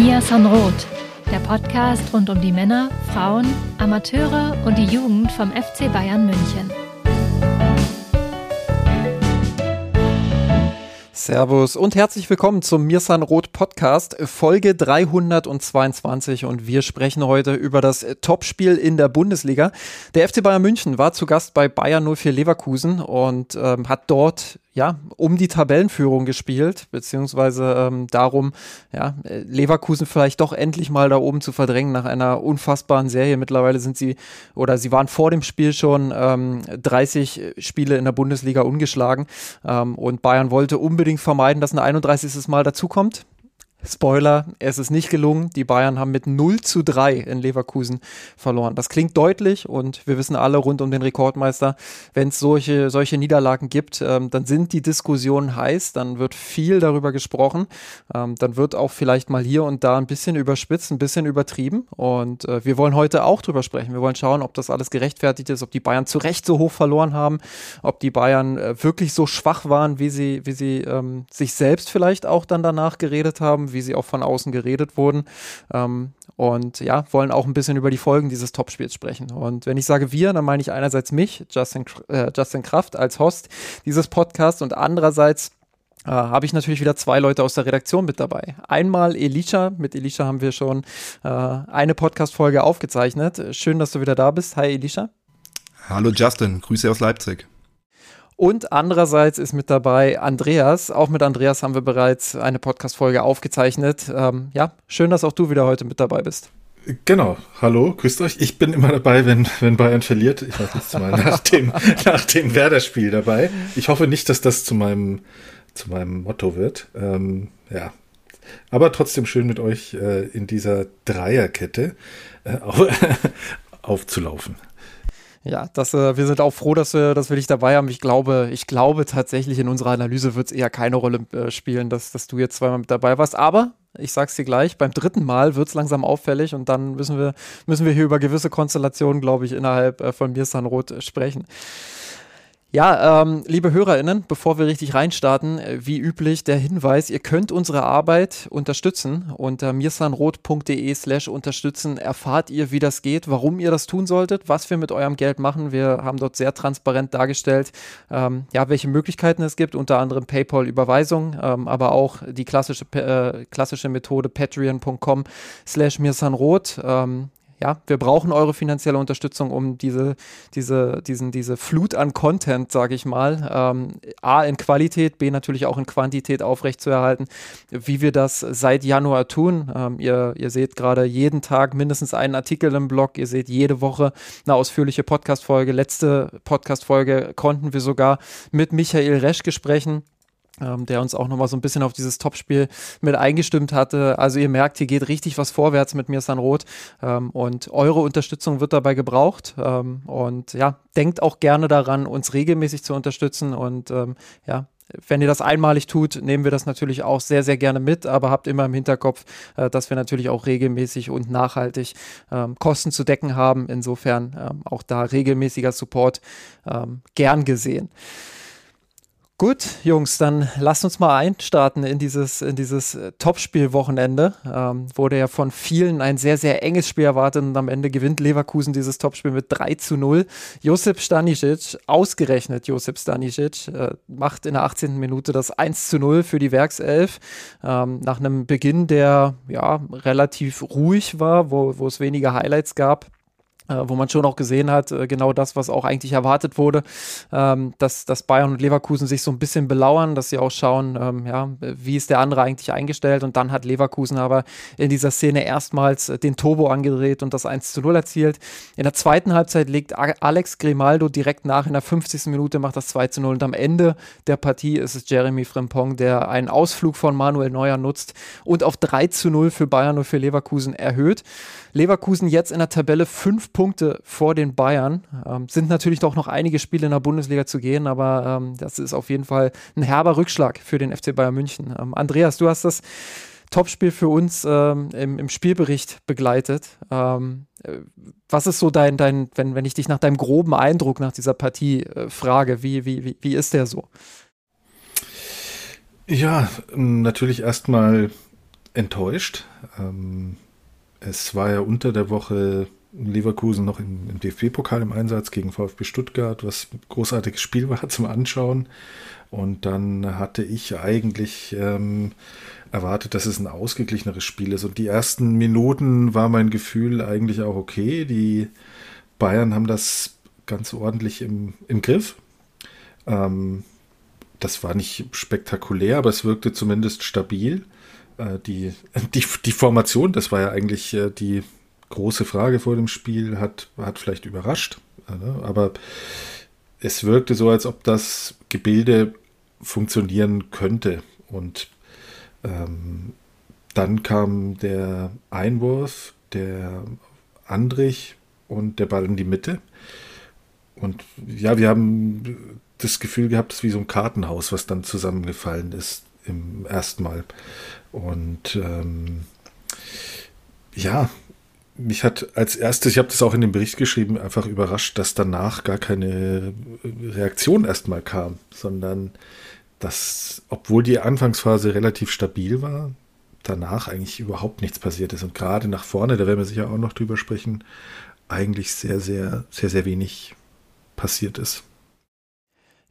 Mia Sanroth, der Podcast rund um die Männer, Frauen, Amateure und die Jugend vom FC Bayern München. Servus und herzlich willkommen zum Mirsan Roth Podcast, Folge 322 und wir sprechen heute über das Topspiel in der Bundesliga. Der FC Bayern München war zu Gast bei Bayern 04 Leverkusen und ähm, hat dort ja, um die Tabellenführung gespielt, beziehungsweise ähm, darum, ja, Leverkusen vielleicht doch endlich mal da oben zu verdrängen nach einer unfassbaren Serie. Mittlerweile sind sie, oder sie waren vor dem Spiel schon ähm, 30 Spiele in der Bundesliga ungeschlagen ähm, und Bayern wollte unbedingt vermeiden, dass ein 31. Mal dazukommt. Spoiler, es ist nicht gelungen. Die Bayern haben mit 0 zu 3 in Leverkusen verloren. Das klingt deutlich und wir wissen alle rund um den Rekordmeister, wenn es solche, solche Niederlagen gibt, ähm, dann sind die Diskussionen heiß, dann wird viel darüber gesprochen, ähm, dann wird auch vielleicht mal hier und da ein bisschen überspitzt, ein bisschen übertrieben und äh, wir wollen heute auch drüber sprechen. Wir wollen schauen, ob das alles gerechtfertigt ist, ob die Bayern zu Recht so hoch verloren haben, ob die Bayern äh, wirklich so schwach waren, wie sie, wie sie ähm, sich selbst vielleicht auch dann danach geredet haben wie sie auch von außen geredet wurden. Ähm, und ja, wollen auch ein bisschen über die Folgen dieses Topspiels sprechen. Und wenn ich sage wir, dann meine ich einerseits mich, Justin, äh, Justin Kraft, als Host dieses Podcasts und andererseits äh, habe ich natürlich wieder zwei Leute aus der Redaktion mit dabei. Einmal Elisha. Mit Elisha haben wir schon äh, eine Podcast-Folge aufgezeichnet. Schön, dass du wieder da bist. Hi, Elisha. Hallo, Justin. Grüße aus Leipzig. Und andererseits ist mit dabei Andreas. Auch mit Andreas haben wir bereits eine Podcast-Folge aufgezeichnet. Ähm, ja, schön, dass auch du wieder heute mit dabei bist. Genau, hallo, grüßt euch. Ich bin immer dabei, wenn, wenn Bayern verliert. Ich war jetzt mal nach dem, nach dem Werder-Spiel dabei. Ich hoffe nicht, dass das zu meinem, zu meinem Motto wird. Ähm, ja, aber trotzdem schön mit euch äh, in dieser Dreierkette äh, aufzulaufen. Ja, das, äh, wir sind auch froh, dass wir, dass wir dich dabei haben. Ich glaube, ich glaube tatsächlich in unserer Analyse wird es eher keine Rolle äh, spielen, dass, dass du jetzt zweimal mit dabei warst. Aber ich sag's dir gleich, beim dritten Mal wird es langsam auffällig und dann müssen wir, müssen wir hier über gewisse Konstellationen, glaube ich, innerhalb äh, von Mirsan Roth sprechen. Ja, ähm, liebe HörerInnen, bevor wir richtig reinstarten, äh, wie üblich der Hinweis, ihr könnt unsere Arbeit unterstützen. Unter mirsanrot.de slash unterstützen erfahrt ihr, wie das geht, warum ihr das tun solltet, was wir mit eurem Geld machen. Wir haben dort sehr transparent dargestellt, ähm, ja, welche Möglichkeiten es gibt, unter anderem PayPal-Überweisung, ähm, aber auch die klassische, äh, klassische Methode patreon.com slash mirsanrot. Ja, wir brauchen eure finanzielle Unterstützung, um diese, diese, diesen, diese Flut an Content, sage ich mal, ähm, A in Qualität, B natürlich auch in Quantität aufrechtzuerhalten, wie wir das seit Januar tun. Ähm, ihr, ihr seht gerade jeden Tag mindestens einen Artikel im Blog, ihr seht jede Woche eine ausführliche Podcast-Folge. Letzte Podcast-Folge konnten wir sogar mit Michael Reschke sprechen ähm, der uns auch nochmal so ein bisschen auf dieses Topspiel mit eingestimmt hatte. Also ihr merkt, hier geht richtig was vorwärts mit mir San Roth ähm, und eure Unterstützung wird dabei gebraucht ähm, und ja, denkt auch gerne daran, uns regelmäßig zu unterstützen und ähm, ja, wenn ihr das einmalig tut, nehmen wir das natürlich auch sehr, sehr gerne mit, aber habt immer im Hinterkopf, äh, dass wir natürlich auch regelmäßig und nachhaltig ähm, Kosten zu decken haben. Insofern ähm, auch da regelmäßiger Support ähm, gern gesehen. Gut, Jungs, dann lasst uns mal einstarten in dieses, in dieses äh, Topspiel-Wochenende. Ähm, wurde ja von vielen ein sehr, sehr enges Spiel erwartet und am Ende gewinnt Leverkusen dieses Topspiel mit 3 zu 0. Josip Stanisic, ausgerechnet Josip Stanisic, äh, macht in der 18. Minute das 1 zu 0 für die Werkself. Ähm, nach einem Beginn, der ja relativ ruhig war, wo, wo es wenige Highlights gab wo man schon auch gesehen hat, äh, genau das, was auch eigentlich erwartet wurde, ähm, dass, dass Bayern und Leverkusen sich so ein bisschen belauern, dass sie auch schauen, ähm, ja, wie ist der andere eigentlich eingestellt und dann hat Leverkusen aber in dieser Szene erstmals äh, den Turbo angedreht und das 1 zu 0 erzielt. In der zweiten Halbzeit legt Alex Grimaldo direkt nach in der 50. Minute macht das 2 zu 0 und am Ende der Partie ist es Jeremy Frimpong, der einen Ausflug von Manuel Neuer nutzt und auf 3 zu 0 für Bayern und für Leverkusen erhöht. Leverkusen jetzt in der Tabelle fünf Punkte vor den Bayern. Ähm, sind natürlich doch noch einige Spiele in der Bundesliga zu gehen, aber ähm, das ist auf jeden Fall ein herber Rückschlag für den FC Bayern München. Ähm, Andreas, du hast das Topspiel für uns ähm, im, im, Spielbericht begleitet. Ähm, äh, was ist so dein, dein wenn, wenn ich dich nach deinem groben Eindruck nach dieser Partie äh, frage, wie, wie, wie, wie ist der so? Ja, natürlich erstmal enttäuscht. Ähm, es war ja unter der Woche Leverkusen noch im, im DFB-Pokal im Einsatz gegen VfB Stuttgart, was ein großartiges Spiel war zum Anschauen. Und dann hatte ich eigentlich ähm, erwartet, dass es ein ausgeglicheneres Spiel ist. Und die ersten Minuten war mein Gefühl eigentlich auch okay. Die Bayern haben das ganz ordentlich im, im Griff. Ähm, das war nicht spektakulär, aber es wirkte zumindest stabil. Äh, die, die, die Formation, das war ja eigentlich äh, die große Frage vor dem Spiel, hat, hat vielleicht überrascht. Äh, ne? Aber es wirkte so, als ob das Gebilde funktionieren könnte. Und ähm, dann kam der Einwurf, der Andrich und der Ball in die Mitte. Und ja, wir haben das Gefühl gehabt, es ist wie so ein Kartenhaus, was dann zusammengefallen ist im ersten Mal. Und ähm, ja, mich hat als erstes, ich habe das auch in dem Bericht geschrieben, einfach überrascht, dass danach gar keine Reaktion erstmal kam, sondern dass, obwohl die Anfangsphase relativ stabil war, danach eigentlich überhaupt nichts passiert ist. Und gerade nach vorne, da werden wir sicher auch noch drüber sprechen, eigentlich sehr, sehr, sehr, sehr wenig passiert ist.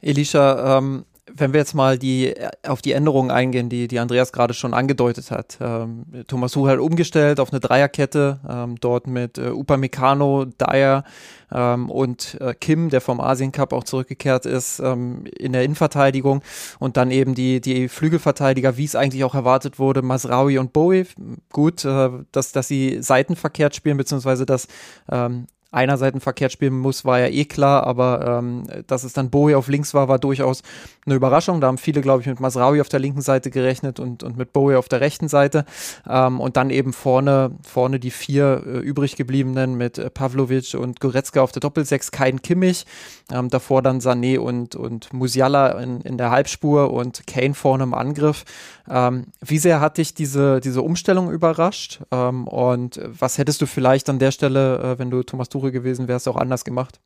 Elisha, ähm, wenn wir jetzt mal die, auf die Änderungen eingehen, die, die Andreas gerade schon angedeutet hat. Ähm, Thomas hat umgestellt auf eine Dreierkette, ähm, dort mit äh, Upamecano, Dyer ähm, und äh, Kim, der vom Asien Cup auch zurückgekehrt ist, ähm, in der Innenverteidigung und dann eben die, die Flügelverteidiger, wie es eigentlich auch erwartet wurde, Masraui und Bowie. Gut, äh, dass, dass sie seitenverkehrt spielen, beziehungsweise dass ähm, einer Seiten verkehrt spielen muss, war ja eh klar, aber ähm, dass es dann Bowie auf links war, war durchaus eine Überraschung. Da haben viele, glaube ich, mit Masraui auf der linken Seite gerechnet und, und mit Bowie auf der rechten Seite. Ähm, und dann eben vorne, vorne die vier äh, übrig gebliebenen mit äh, Pavlovic und Goretzka auf der Doppelsechs, kein Kimmich. Ähm, davor dann Sané und, und Musiala in, in der Halbspur und Kane vorne im Angriff. Ähm, wie sehr hat dich diese, diese Umstellung überrascht? Ähm, und was hättest du vielleicht an der Stelle, äh, wenn du Thomas Tuchel gewesen wärst, auch anders gemacht?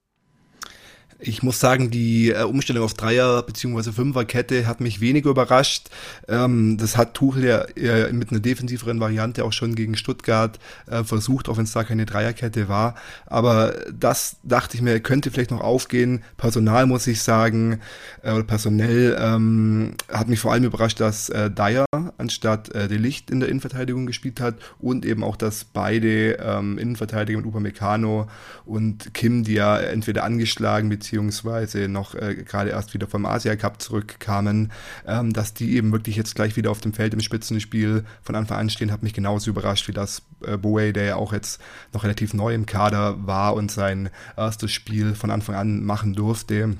Ich muss sagen, die äh, Umstellung auf Dreier- bzw. Fünferkette hat mich weniger überrascht. Ähm, das hat Tuchel ja mit einer defensiveren Variante auch schon gegen Stuttgart äh, versucht, auch wenn es da keine Dreierkette war. Aber das dachte ich mir, könnte vielleicht noch aufgehen. Personal muss ich sagen, äh, oder personell ähm, hat mich vor allem überrascht, dass Dyer anstatt De Licht in der Innenverteidigung gespielt hat und eben auch, dass beide ähm, Innenverteidiger mit Upamecano und Kim, die ja entweder angeschlagen bzw beziehungsweise noch äh, gerade erst wieder vom Asia Cup zurückkamen, ähm, dass die eben wirklich jetzt gleich wieder auf dem Feld im Spitzenspiel von Anfang an stehen, hat mich genauso überrascht wie das äh, Bowie, der ja auch jetzt noch relativ neu im Kader war und sein erstes Spiel von Anfang an machen durfte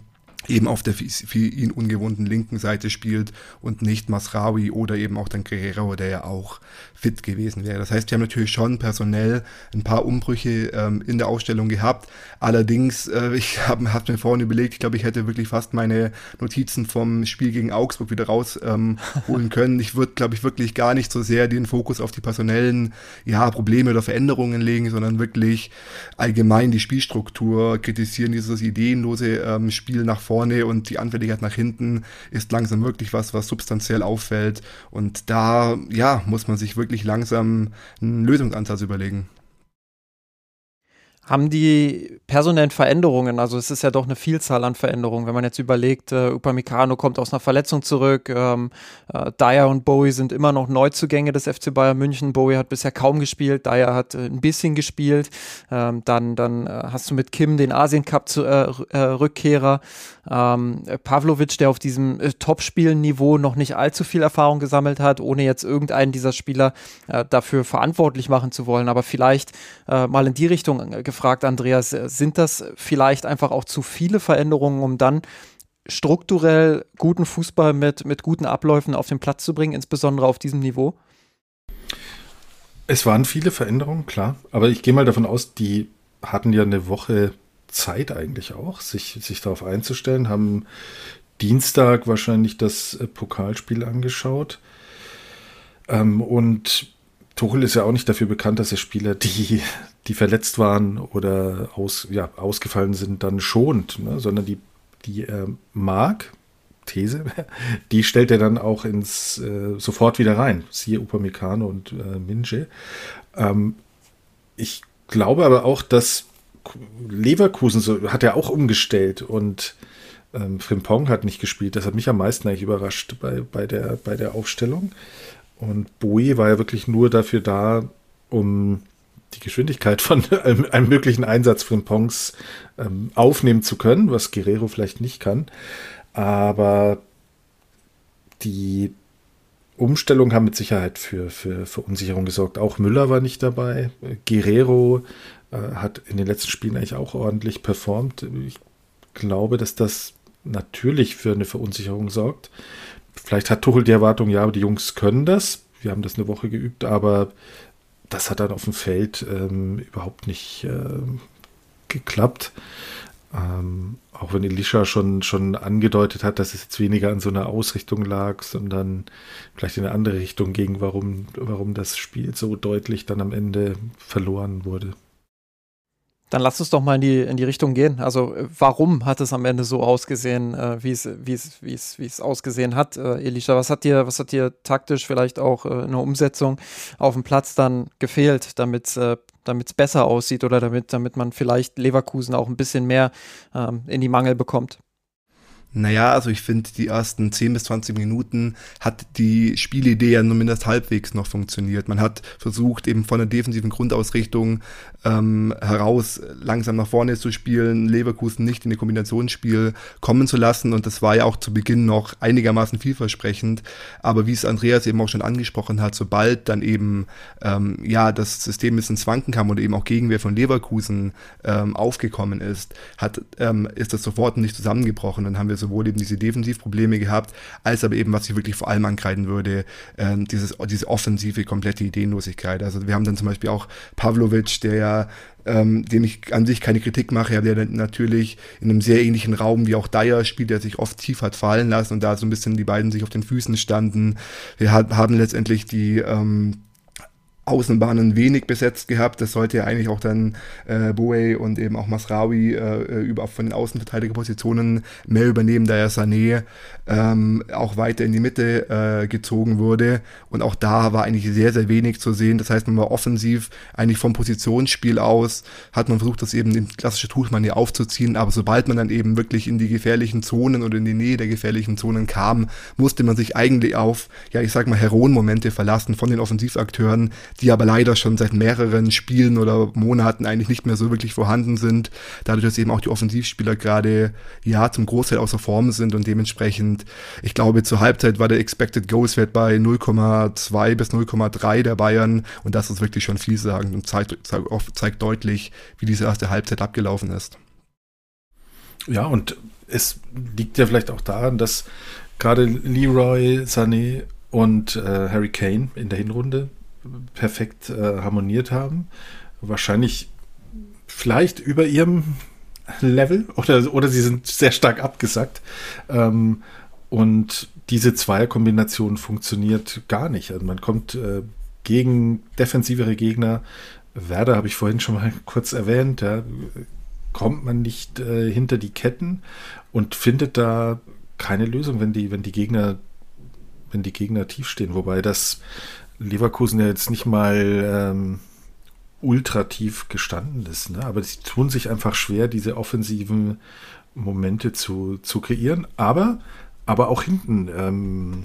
eben auf der für ihn ungewohnten linken Seite spielt und nicht Masraoui oder eben auch dann Guerrero, der ja auch fit gewesen wäre. Das heißt, wir haben natürlich schon personell ein paar Umbrüche ähm, in der Ausstellung gehabt. Allerdings, äh, ich habe hab mir vorhin überlegt, ich glaube, ich hätte wirklich fast meine Notizen vom Spiel gegen Augsburg wieder rausholen ähm, können. Ich würde, glaube ich, wirklich gar nicht so sehr den Fokus auf die personellen ja, Probleme oder Veränderungen legen, sondern wirklich allgemein die Spielstruktur kritisieren, dieses ideenlose ähm, Spiel nach vorne vorne und die Anfälligkeit nach hinten ist langsam wirklich was, was substanziell auffällt. Und da, ja, muss man sich wirklich langsam einen Lösungsansatz überlegen haben die personellen Veränderungen, also es ist ja doch eine Vielzahl an Veränderungen, wenn man jetzt überlegt, äh, Upamecano kommt aus einer Verletzung zurück, ähm, äh, Dyer und Bowie sind immer noch Neuzugänge des FC Bayern München, Bowie hat bisher kaum gespielt, Dyer hat äh, ein bisschen gespielt, ähm, dann, dann äh, hast du mit Kim den Asien Cup zu, äh, äh, ähm, Pavlovic, der auf diesem äh, Top-Spielen-Niveau noch nicht allzu viel Erfahrung gesammelt hat, ohne jetzt irgendeinen dieser Spieler äh, dafür verantwortlich machen zu wollen, aber vielleicht mal in die Richtung gefragt, Andreas, sind das vielleicht einfach auch zu viele Veränderungen, um dann strukturell guten Fußball mit, mit guten Abläufen auf den Platz zu bringen, insbesondere auf diesem Niveau? Es waren viele Veränderungen, klar. Aber ich gehe mal davon aus, die hatten ja eine Woche Zeit eigentlich auch, sich, sich darauf einzustellen, haben Dienstag wahrscheinlich das äh, Pokalspiel angeschaut. Ähm, und Tuchel ist ja auch nicht dafür bekannt, dass er Spieler, die, die verletzt waren oder aus, ja, ausgefallen sind, dann schont, ne? sondern die, die er mag, These, die stellt er dann auch ins äh, sofort wieder rein. Siehe Upamecano und äh, Minje. Ähm, ich glaube aber auch, dass Leverkusen so, hat er auch umgestellt und ähm, Frimpong hat nicht gespielt. Das hat mich am meisten eigentlich überrascht bei, bei, der, bei der Aufstellung. Und Boe war ja wirklich nur dafür da, um die Geschwindigkeit von einem, einem möglichen Einsatz Frimpongs ähm, aufnehmen zu können, was Guerrero vielleicht nicht kann. Aber die Umstellung haben mit Sicherheit für, für Verunsicherung gesorgt. Auch Müller war nicht dabei. Guerrero äh, hat in den letzten Spielen eigentlich auch ordentlich performt. Ich glaube, dass das natürlich für eine Verunsicherung sorgt. Vielleicht hat Tuchel die Erwartung, ja, die Jungs können das. Wir haben das eine Woche geübt, aber das hat dann auf dem Feld ähm, überhaupt nicht äh, geklappt. Ähm, auch wenn Elisha schon, schon angedeutet hat, dass es jetzt weniger an so einer Ausrichtung lag, sondern vielleicht in eine andere Richtung ging, warum, warum das Spiel so deutlich dann am Ende verloren wurde. Dann lass uns doch mal in die, in die Richtung gehen. Also, äh, warum hat es am Ende so ausgesehen, äh, wie es, ausgesehen hat, äh, Elisha? Was hat dir, was hat dir taktisch vielleicht auch äh, in der Umsetzung auf dem Platz dann gefehlt, damit äh, es besser aussieht oder damit, damit man vielleicht Leverkusen auch ein bisschen mehr ähm, in die Mangel bekommt? Naja, also ich finde, die ersten 10 bis 20 Minuten hat die Spielidee ja nur mindestens halbwegs noch funktioniert. Man hat versucht, eben von der defensiven Grundausrichtung ähm, heraus langsam nach vorne zu spielen, Leverkusen nicht in die Kombinationsspiel kommen zu lassen. Und das war ja auch zu Beginn noch einigermaßen vielversprechend. Aber wie es Andreas eben auch schon angesprochen hat, sobald dann eben ähm, ja das System ein bisschen Wanken kam und eben auch Gegenwehr von Leverkusen ähm, aufgekommen ist, hat, ähm, ist das sofort nicht zusammengebrochen. Dann haben wir sowohl eben diese Defensivprobleme gehabt, als aber eben, was ich wirklich vor allem ankreiden würde, äh, dieses, diese offensive, komplette Ideenlosigkeit. Also wir haben dann zum Beispiel auch Pavlovic, der ja ähm, dem ich an sich keine Kritik mache, aber der natürlich in einem sehr ähnlichen Raum wie auch Dyer spielt, der sich oft tief hat fallen lassen und da so ein bisschen die beiden sich auf den Füßen standen. Wir haben letztendlich die ähm, Außenbahnen wenig besetzt gehabt. Das sollte ja eigentlich auch dann äh, Boe und eben auch Masraoui äh, äh, über von den Außenverteidigerpositionen mehr übernehmen, da ja Sané ähm, auch weiter in die Mitte äh, gezogen wurde. Und auch da war eigentlich sehr, sehr wenig zu sehen. Das heißt, man war offensiv eigentlich vom Positionsspiel aus, hat man versucht, das eben in klassische Tuchmann aufzuziehen. Aber sobald man dann eben wirklich in die gefährlichen Zonen oder in die Nähe der gefährlichen Zonen kam, musste man sich eigentlich auf, ja, ich sag mal, Heroenmomente verlassen von den Offensivakteuren, die aber leider schon seit mehreren Spielen oder Monaten eigentlich nicht mehr so wirklich vorhanden sind. Dadurch, dass eben auch die Offensivspieler gerade ja zum Großteil außer Form sind und dementsprechend, ich glaube, zur Halbzeit war der Expected Goals Wert bei 0,2 bis 0,3 der Bayern und das ist wirklich schon vielsagend und zeigt, zeigt deutlich, wie diese erste Halbzeit abgelaufen ist. Ja, und es liegt ja vielleicht auch daran, dass gerade Leroy, Sané und äh, Harry Kane in der Hinrunde perfekt äh, harmoniert haben. Wahrscheinlich vielleicht über ihrem Level oder, oder sie sind sehr stark abgesackt. Ähm, und diese Zweierkombination funktioniert gar nicht. Also man kommt äh, gegen defensivere Gegner. Werder habe ich vorhin schon mal kurz erwähnt. Ja, kommt man nicht äh, hinter die Ketten und findet da keine Lösung, wenn die, wenn die Gegner, wenn die Gegner tief stehen. Wobei das Leverkusen ja jetzt nicht mal ähm, ultra tief gestanden ist, ne? aber sie tun sich einfach schwer, diese offensiven Momente zu, zu kreieren. Aber, aber auch hinten ähm,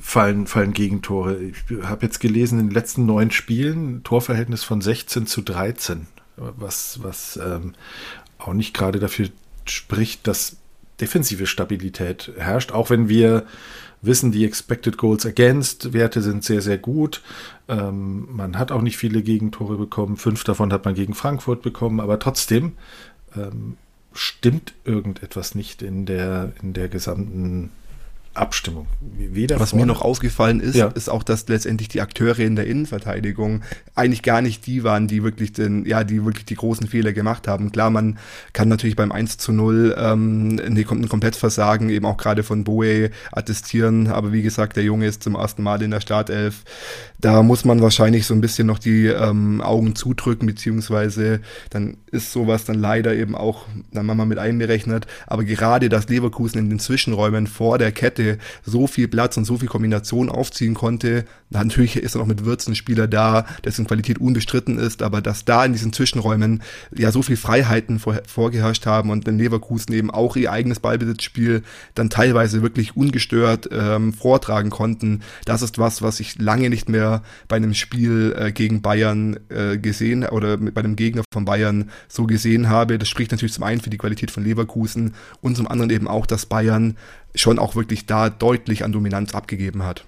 fallen, fallen Gegentore. Ich habe jetzt gelesen, in den letzten neun Spielen Torverhältnis von 16 zu 13, was, was ähm, auch nicht gerade dafür spricht, dass defensive Stabilität herrscht, auch wenn wir wissen, die Expected Goals Against Werte sind sehr, sehr gut. Ähm, man hat auch nicht viele Gegentore bekommen. Fünf davon hat man gegen Frankfurt bekommen, aber trotzdem ähm, stimmt irgendetwas nicht in der, in der gesamten Abstimmung. Weder Was mir noch aufgefallen ist, ja. ist auch, dass letztendlich die Akteure in der Innenverteidigung eigentlich gar nicht die waren, die wirklich den, ja, die wirklich die großen Fehler gemacht haben. Klar, man kann natürlich beim 1 zu 0 ähm, ein Komplettversagen eben auch gerade von Boe attestieren, aber wie gesagt, der Junge ist zum ersten Mal in der Startelf. Da muss man wahrscheinlich so ein bisschen noch die ähm, Augen zudrücken, beziehungsweise dann ist sowas dann leider eben auch dann mal mit einberechnet. Aber gerade das Leverkusen in den Zwischenräumen vor der Kette so viel Platz und so viel Kombination aufziehen konnte. Natürlich ist er noch mit Würzen Spieler da, dessen Qualität unbestritten ist, aber dass da in diesen Zwischenräumen ja so viel Freiheiten vor, vorgeherrscht haben und in Leverkusen eben auch ihr eigenes Ballbesitzspiel dann teilweise wirklich ungestört ähm, vortragen konnten, das ist was, was ich lange nicht mehr bei einem Spiel äh, gegen Bayern äh, gesehen oder bei einem Gegner von Bayern so gesehen habe. Das spricht natürlich zum einen für die Qualität von Leverkusen und zum anderen eben auch, dass Bayern schon auch wirklich da deutlich an Dominanz abgegeben hat.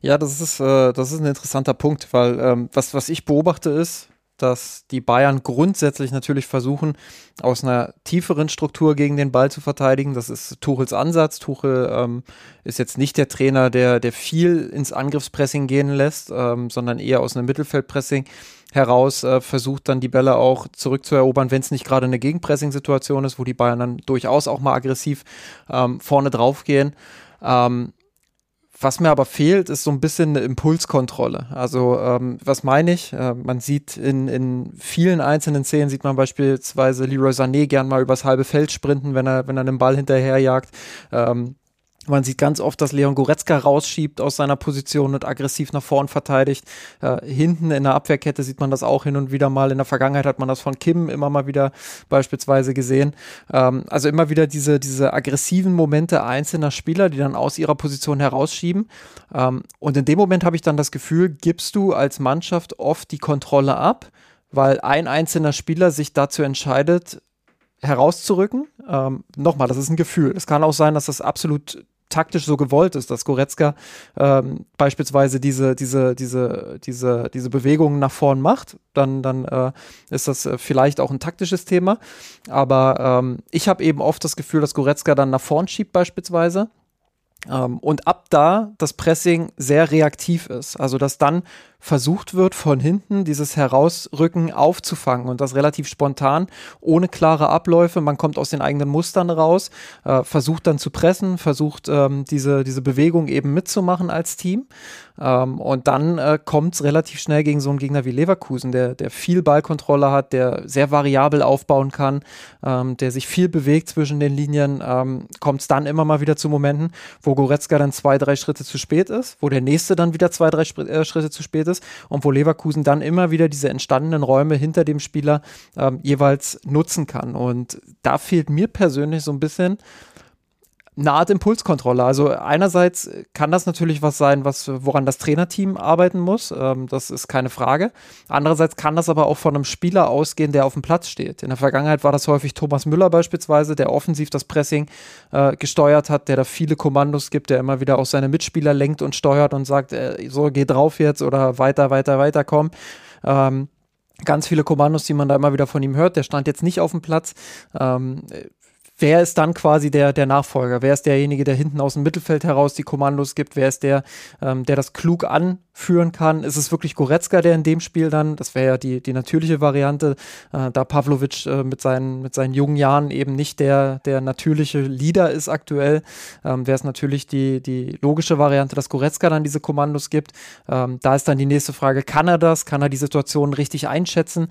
Ja, das ist, äh, das ist ein interessanter Punkt, weil ähm, was, was ich beobachte ist, dass die Bayern grundsätzlich natürlich versuchen, aus einer tieferen Struktur gegen den Ball zu verteidigen. Das ist Tuchels Ansatz. Tuchel ähm, ist jetzt nicht der Trainer, der, der viel ins Angriffspressing gehen lässt, ähm, sondern eher aus einem Mittelfeldpressing heraus äh, versucht dann die Bälle auch zurückzuerobern, wenn es nicht gerade eine Gegenpressing-Situation ist, wo die Bayern dann durchaus auch mal aggressiv ähm, vorne drauf gehen. Ähm, was mir aber fehlt, ist so ein bisschen eine Impulskontrolle. Also ähm, was meine ich? Äh, man sieht in, in vielen einzelnen Szenen, sieht man beispielsweise Leroy Sané gern mal übers halbe Feld sprinten, wenn er, wenn er einen Ball hinterherjagt. Ähm, man sieht ganz oft, dass Leon Goretzka rausschiebt aus seiner Position und aggressiv nach vorn verteidigt. Äh, hinten in der Abwehrkette sieht man das auch hin und wieder mal. In der Vergangenheit hat man das von Kim immer mal wieder beispielsweise gesehen. Ähm, also immer wieder diese, diese aggressiven Momente einzelner Spieler, die dann aus ihrer Position herausschieben. Ähm, und in dem Moment habe ich dann das Gefühl, gibst du als Mannschaft oft die Kontrolle ab, weil ein einzelner Spieler sich dazu entscheidet, herauszurücken. Ähm, Nochmal, das ist ein Gefühl. Es kann auch sein, dass das absolut taktisch so gewollt ist, dass Goretzka ähm, beispielsweise diese, diese, diese, diese, diese Bewegungen nach vorn macht, dann, dann äh, ist das äh, vielleicht auch ein taktisches Thema. Aber ähm, ich habe eben oft das Gefühl, dass Goretzka dann nach vorn schiebt beispielsweise. Ähm, und ab da das Pressing sehr reaktiv ist. Also dass dann versucht wird, von hinten dieses Herausrücken aufzufangen und das relativ spontan, ohne klare Abläufe. Man kommt aus den eigenen Mustern raus, äh, versucht dann zu pressen, versucht ähm, diese, diese Bewegung eben mitzumachen als Team. Ähm, und dann äh, kommt es relativ schnell gegen so einen Gegner wie Leverkusen, der, der viel Ballkontrolle hat, der sehr variabel aufbauen kann, ähm, der sich viel bewegt zwischen den Linien, ähm, kommt es dann immer mal wieder zu Momenten, wo Goretzka dann zwei, drei Schritte zu spät ist, wo der nächste dann wieder zwei, drei Sp äh, Schritte zu spät ist ist und wo Leverkusen dann immer wieder diese entstandenen Räume hinter dem Spieler ähm, jeweils nutzen kann. Und da fehlt mir persönlich so ein bisschen eine Art Impulskontrolle. Also einerseits kann das natürlich was sein, was, woran das Trainerteam arbeiten muss. Ähm, das ist keine Frage. Andererseits kann das aber auch von einem Spieler ausgehen, der auf dem Platz steht. In der Vergangenheit war das häufig Thomas Müller beispielsweise, der offensiv das Pressing äh, gesteuert hat, der da viele Kommandos gibt, der immer wieder auch seine Mitspieler lenkt und steuert und sagt, äh, so geh drauf jetzt oder weiter, weiter, weiter, komm. Ähm, ganz viele Kommandos, die man da immer wieder von ihm hört. Der stand jetzt nicht auf dem Platz. Ähm, wer ist dann quasi der, der Nachfolger? Wer ist derjenige, der hinten aus dem Mittelfeld heraus die Kommandos gibt? Wer ist der, ähm, der das klug anführen kann? Ist es wirklich Goretzka, der in dem Spiel dann, das wäre ja die, die natürliche Variante, äh, da Pavlovic äh, mit, seinen, mit seinen jungen Jahren eben nicht der, der natürliche Leader ist aktuell, ähm, wäre es natürlich die, die logische Variante, dass Goretzka dann diese Kommandos gibt. Ähm, da ist dann die nächste Frage, kann er das? Kann er die Situation richtig einschätzen?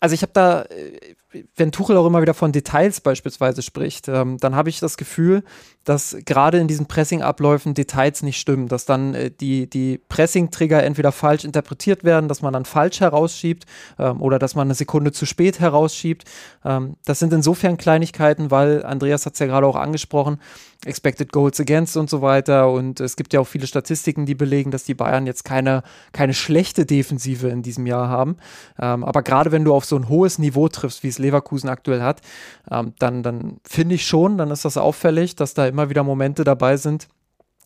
Also ich habe da, äh, wenn Tuchel auch immer wieder von Details beispielsweise spricht, ähm, dann habe ich das Gefühl, dass gerade in diesen Pressing-Abläufen Details nicht stimmen, dass dann äh, die, die Pressing-Trigger entweder falsch interpretiert werden, dass man dann falsch herausschiebt ähm, oder dass man eine Sekunde zu spät herausschiebt. Ähm, das sind insofern Kleinigkeiten, weil Andreas hat es ja gerade auch angesprochen, Expected Goals Against und so weiter. Und es gibt ja auch viele Statistiken, die belegen, dass die Bayern jetzt keine, keine schlechte Defensive in diesem Jahr haben. Ähm, aber gerade wenn du auf so ein hohes Niveau triffst, wie es Leverkusen aktuell hat, ähm, dann, dann finde ich schon, dann ist das auffällig, dass da immer wieder Momente dabei sind,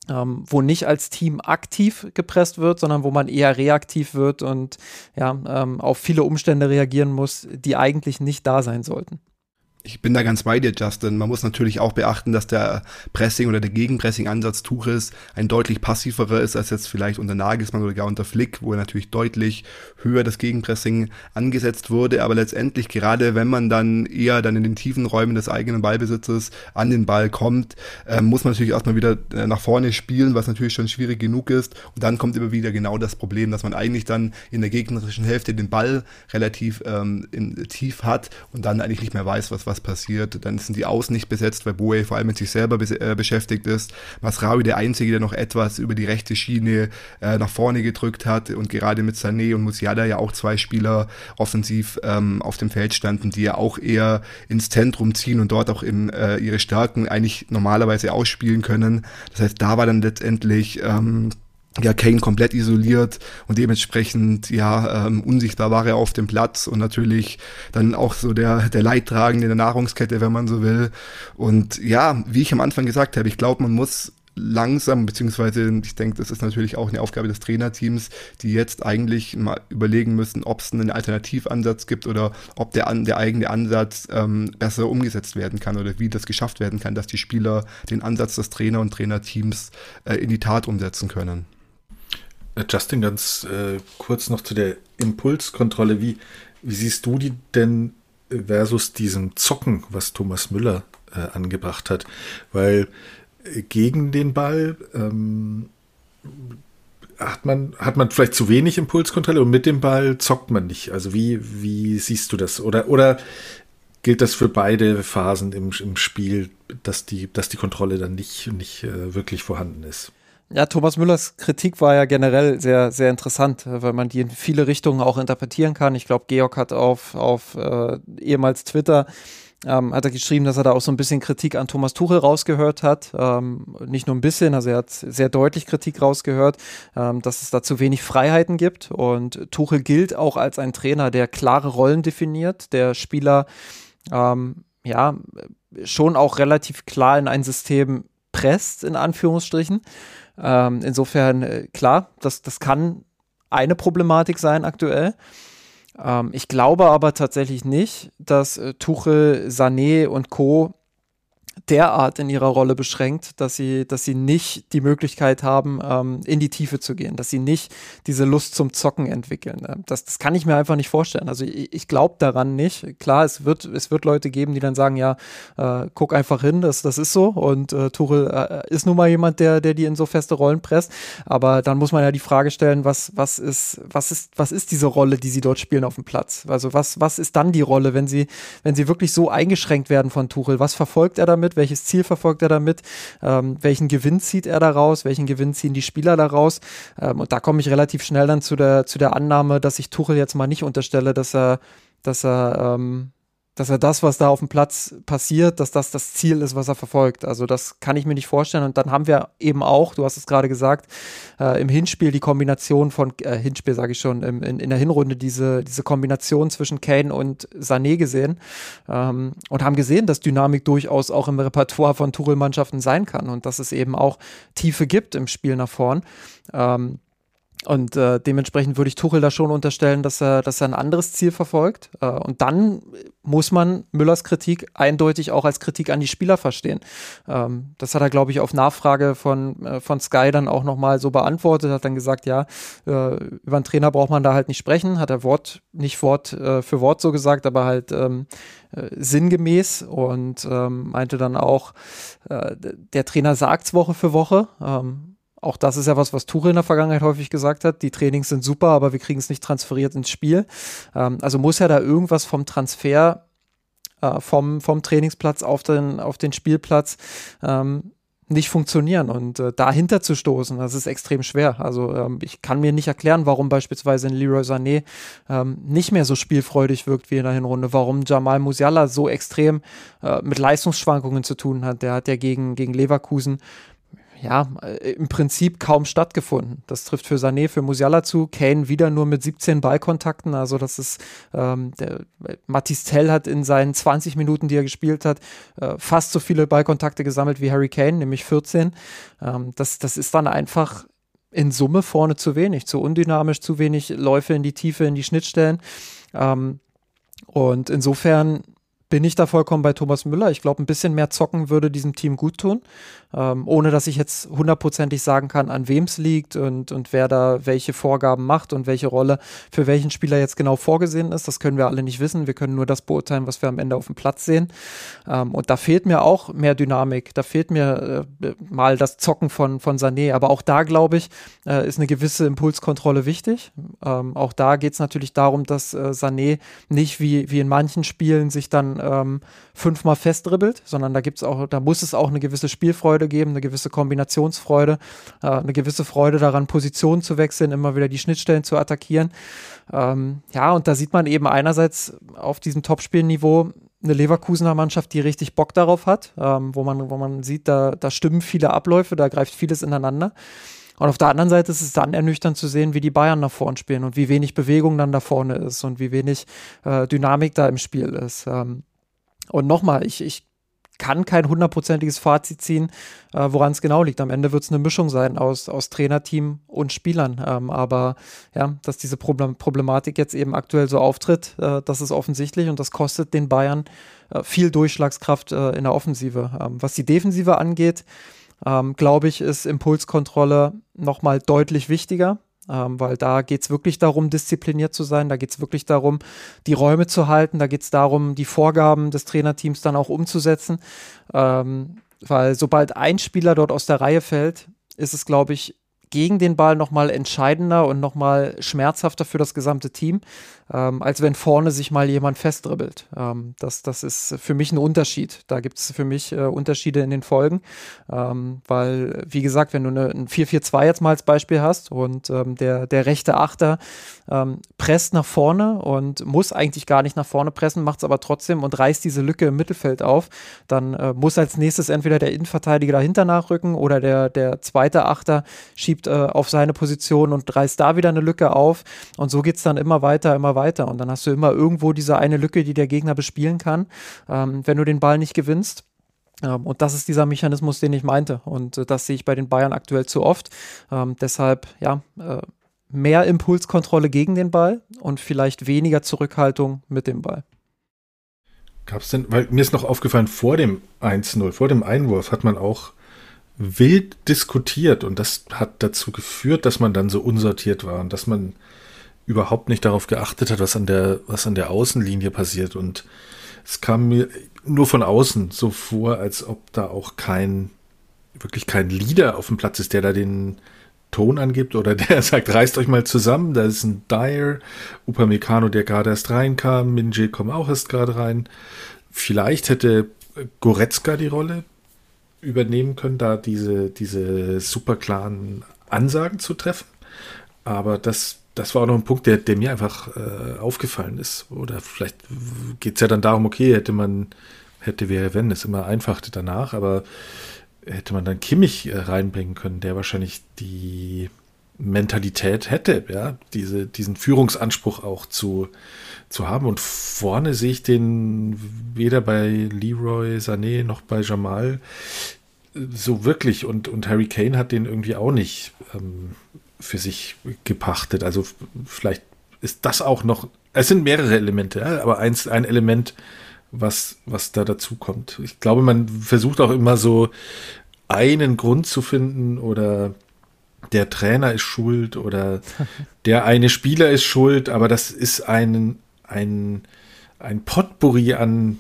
ähm, wo nicht als Team aktiv gepresst wird, sondern wo man eher reaktiv wird und ja, ähm, auf viele Umstände reagieren muss, die eigentlich nicht da sein sollten. Ich bin da ganz bei dir, Justin. Man muss natürlich auch beachten, dass der Pressing- oder der Gegenpressing-Ansatz Tuches ein deutlich passiverer ist als jetzt vielleicht unter Nagelsmann oder gar unter Flick, wo er natürlich deutlich höher das Gegenpressing angesetzt wurde. Aber letztendlich, gerade wenn man dann eher dann in den tiefen Räumen des eigenen Ballbesitzes an den Ball kommt, äh, muss man natürlich erstmal wieder äh, nach vorne spielen, was natürlich schon schwierig genug ist. Und dann kommt immer wieder genau das Problem, dass man eigentlich dann in der gegnerischen Hälfte den Ball relativ ähm, in, tief hat und dann eigentlich nicht mehr weiß, was, was passiert. Dann sind die Außen nicht besetzt, weil Boe vor allem mit sich selber be äh, beschäftigt ist. Masraui der Einzige, der noch etwas über die rechte Schiene äh, nach vorne gedrückt hat und gerade mit Sané und Musiala ja auch zwei Spieler offensiv ähm, auf dem Feld standen, die ja auch eher ins Zentrum ziehen und dort auch in, äh, ihre Stärken eigentlich normalerweise ausspielen können. Das heißt, da war dann letztendlich ähm, ja, Kane komplett isoliert und dementsprechend ja ähm, unsichtbar war er auf dem Platz und natürlich dann auch so der der Leidtragende der Nahrungskette, wenn man so will. Und ja, wie ich am Anfang gesagt habe, ich glaube, man muss langsam, beziehungsweise ich denke, das ist natürlich auch eine Aufgabe des Trainerteams, die jetzt eigentlich mal überlegen müssen, ob es einen Alternativansatz gibt oder ob der, der eigene Ansatz ähm, besser umgesetzt werden kann oder wie das geschafft werden kann, dass die Spieler den Ansatz des Trainer und Trainerteams äh, in die Tat umsetzen können. Äh, Justin, ganz äh, kurz noch zu der Impulskontrolle. Wie, wie siehst du die denn versus diesem Zocken, was Thomas Müller äh, angebracht hat? Weil äh, gegen den Ball ähm, hat man, hat man vielleicht zu wenig Impulskontrolle und mit dem Ball zockt man nicht. Also wie, wie siehst du das? Oder, oder gilt das für beide Phasen im, im Spiel, dass die, dass die Kontrolle dann nicht, nicht äh, wirklich vorhanden ist? Ja, Thomas Müllers Kritik war ja generell sehr, sehr interessant, weil man die in viele Richtungen auch interpretieren kann. Ich glaube, Georg hat auf, auf äh, ehemals Twitter ähm, hat er geschrieben, dass er da auch so ein bisschen Kritik an Thomas Tuchel rausgehört hat. Ähm, nicht nur ein bisschen, also er hat sehr deutlich Kritik rausgehört, ähm, dass es da zu wenig Freiheiten gibt. Und Tuchel gilt auch als ein Trainer, der klare Rollen definiert, der Spieler ähm, ja schon auch relativ klar in ein System presst, in Anführungsstrichen. Ähm, insofern, äh, klar, das, das kann eine Problematik sein aktuell. Ähm, ich glaube aber tatsächlich nicht, dass äh, Tuchel, Sané und Co derart in ihrer Rolle beschränkt, dass sie, dass sie nicht die Möglichkeit haben, ähm, in die Tiefe zu gehen, dass sie nicht diese Lust zum Zocken entwickeln. Ähm, das, das kann ich mir einfach nicht vorstellen. Also ich, ich glaube daran nicht. Klar, es wird, es wird Leute geben, die dann sagen, ja, äh, guck einfach hin, das, das ist so. Und äh, Tuchel äh, ist nun mal jemand, der, der die in so feste Rollen presst. Aber dann muss man ja die Frage stellen, was, was ist, was ist, was ist diese Rolle, die sie dort spielen auf dem Platz? Also was, was ist dann die Rolle, wenn sie, wenn sie wirklich so eingeschränkt werden von Tuchel? Was verfolgt er damit? Welches Ziel verfolgt er damit, ähm, welchen Gewinn zieht er daraus, welchen Gewinn ziehen die Spieler daraus. Ähm, und da komme ich relativ schnell dann zu der, zu der Annahme, dass ich Tuchel jetzt mal nicht unterstelle, dass er, dass er ähm, dass er das, was da auf dem Platz passiert, dass das das Ziel ist, was er verfolgt. Also das kann ich mir nicht vorstellen. Und dann haben wir eben auch, du hast es gerade gesagt, äh, im Hinspiel die Kombination von, äh, Hinspiel sage ich schon, im, in, in, der Hinrunde diese, diese Kombination zwischen Kane und Sané gesehen ähm, und haben gesehen, dass Dynamik durchaus auch im Repertoire von Tuchel-Mannschaften sein kann und dass es eben auch Tiefe gibt im Spiel nach vorn. Ähm, und äh, dementsprechend würde ich Tuchel da schon unterstellen, dass er, dass er ein anderes Ziel verfolgt. Äh, und dann muss man Müllers Kritik eindeutig auch als Kritik an die Spieler verstehen. Ähm, das hat er, glaube ich, auf Nachfrage von, äh, von Sky dann auch nochmal so beantwortet, hat dann gesagt, ja, äh, über einen Trainer braucht man da halt nicht sprechen, hat er Wort, nicht Wort äh, für Wort so gesagt, aber halt ähm, äh, sinngemäß und ähm, meinte dann auch, der Trainer sagt's Woche für Woche. Ähm, auch das ist ja was, was Tuchel in der Vergangenheit häufig gesagt hat. Die Trainings sind super, aber wir kriegen es nicht transferiert ins Spiel. Ähm, also muss ja da irgendwas vom Transfer äh, vom, vom Trainingsplatz auf den, auf den Spielplatz ähm, nicht funktionieren und äh, dahinter zu stoßen, das ist extrem schwer. Also ähm, ich kann mir nicht erklären, warum beispielsweise ein Leroy Sané ähm, nicht mehr so spielfreudig wirkt wie in der Hinrunde, warum Jamal Musiala so extrem äh, mit Leistungsschwankungen zu tun hat. Der hat ja gegen, gegen Leverkusen ja, äh, im Prinzip kaum stattgefunden. Das trifft für Sané, für Musiala zu. Kane wieder nur mit 17 Ballkontakten. Also das ist, ähm, der Matis Tell hat in seinen 20 Minuten, die er gespielt hat, äh, fast so viele Ballkontakte gesammelt wie Harry Kane, nämlich 14. Ähm, das, das ist dann einfach in Summe vorne zu wenig, zu undynamisch, zu wenig Läufe in die Tiefe, in die Schnittstellen. Ähm, und insofern bin ich da vollkommen bei Thomas Müller. Ich glaube, ein bisschen mehr zocken würde diesem Team gut tun, ähm, ohne dass ich jetzt hundertprozentig sagen kann, an wem es liegt und, und wer da welche Vorgaben macht und welche Rolle für welchen Spieler jetzt genau vorgesehen ist. Das können wir alle nicht wissen. Wir können nur das beurteilen, was wir am Ende auf dem Platz sehen. Ähm, und da fehlt mir auch mehr Dynamik. Da fehlt mir äh, mal das Zocken von, von Sané. Aber auch da, glaube ich, äh, ist eine gewisse Impulskontrolle wichtig. Ähm, auch da geht es natürlich darum, dass äh, Sané nicht wie, wie in manchen Spielen sich dann ähm, fünfmal festdribbelt, sondern da gibt's auch, da muss es auch eine gewisse Spielfreude geben, eine gewisse Kombinationsfreude, äh, eine gewisse Freude daran, Positionen zu wechseln, immer wieder die Schnittstellen zu attackieren. Ähm, ja, und da sieht man eben einerseits auf diesem Topspielniveau eine Leverkusener Mannschaft, die richtig Bock darauf hat, ähm, wo, man, wo man sieht, da, da stimmen viele Abläufe, da greift vieles ineinander. Und auf der anderen Seite ist es dann ernüchternd zu sehen, wie die Bayern nach vorne spielen und wie wenig Bewegung dann da vorne ist und wie wenig äh, Dynamik da im Spiel ist. Ähm, und nochmal, ich, ich kann kein hundertprozentiges Fazit ziehen, äh, woran es genau liegt. Am Ende wird es eine Mischung sein aus, aus Trainerteam und Spielern. Ähm, aber ja, dass diese Problem Problematik jetzt eben aktuell so auftritt, äh, das ist offensichtlich und das kostet den Bayern äh, viel Durchschlagskraft äh, in der Offensive. Ähm, was die Defensive angeht, ähm, glaube ich, ist Impulskontrolle nochmal deutlich wichtiger. Ähm, weil da geht es wirklich darum, diszipliniert zu sein, da geht es wirklich darum, die Räume zu halten, da geht es darum, die Vorgaben des Trainerteams dann auch umzusetzen. Ähm, weil sobald ein Spieler dort aus der Reihe fällt, ist es, glaube ich, gegen den Ball nochmal entscheidender und nochmal schmerzhafter für das gesamte Team, ähm, als wenn vorne sich mal jemand festdribbelt. Ähm, das, das ist für mich ein Unterschied. Da gibt es für mich äh, Unterschiede in den Folgen, ähm, weil, wie gesagt, wenn du eine, ein 4-4-2 jetzt mal als Beispiel hast und ähm, der, der rechte Achter ähm, presst nach vorne und muss eigentlich gar nicht nach vorne pressen, macht es aber trotzdem und reißt diese Lücke im Mittelfeld auf, dann äh, muss als nächstes entweder der Innenverteidiger dahinter nachrücken oder der, der zweite Achter schiebt äh, auf seine Position und reißt da wieder eine Lücke auf und so geht es dann immer weiter, immer weiter und dann hast du immer irgendwo diese eine Lücke, die der Gegner bespielen kann, ähm, wenn du den Ball nicht gewinnst. Ähm, und das ist dieser Mechanismus, den ich meinte. Und äh, das sehe ich bei den Bayern aktuell zu oft. Ähm, deshalb, ja, äh, mehr Impulskontrolle gegen den Ball und vielleicht weniger Zurückhaltung mit dem Ball. Gab es denn, weil mir ist noch aufgefallen, vor dem 1-0, vor dem Einwurf hat man auch wild diskutiert und das hat dazu geführt, dass man dann so unsortiert war und dass man überhaupt nicht darauf geachtet hat, was an der, was an der Außenlinie passiert und es kam mir nur von außen so vor, als ob da auch kein, wirklich kein Leader auf dem Platz ist, der da den, Ton angibt oder der sagt, reißt euch mal zusammen, da ist ein Dyer, Upamecano, der gerade erst reinkam, Minje kommt auch erst gerade rein. Vielleicht hätte Goretzka die Rolle übernehmen können, da diese, diese super klaren Ansagen zu treffen. Aber das, das war auch noch ein Punkt, der, der mir einfach äh, aufgefallen ist. Oder vielleicht geht es ja dann darum, okay, hätte man, hätte wäre, wenn, ist immer einfach danach, aber hätte man dann Kimmich äh, reinbringen können, der wahrscheinlich die Mentalität hätte, ja, diese, diesen Führungsanspruch auch zu, zu haben. Und vorne sehe ich den weder bei Leroy Sané noch bei Jamal so wirklich. Und, und Harry Kane hat den irgendwie auch nicht ähm, für sich gepachtet. Also vielleicht ist das auch noch, es sind mehrere Elemente, aber eins, ein Element, was, was da dazu kommt. Ich glaube, man versucht auch immer so einen Grund zu finden oder der Trainer ist schuld oder der eine Spieler ist schuld, aber das ist ein, ein, ein Potpourri an,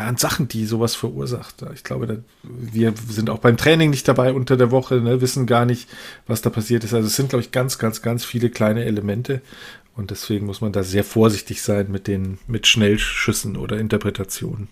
ja, an Sachen, die sowas verursacht. Ich glaube, da, wir sind auch beim Training nicht dabei unter der Woche, ne, wissen gar nicht, was da passiert ist. Also es sind, glaube ich, ganz, ganz, ganz viele kleine Elemente. Und deswegen muss man da sehr vorsichtig sein mit den, mit Schnellschüssen oder Interpretationen.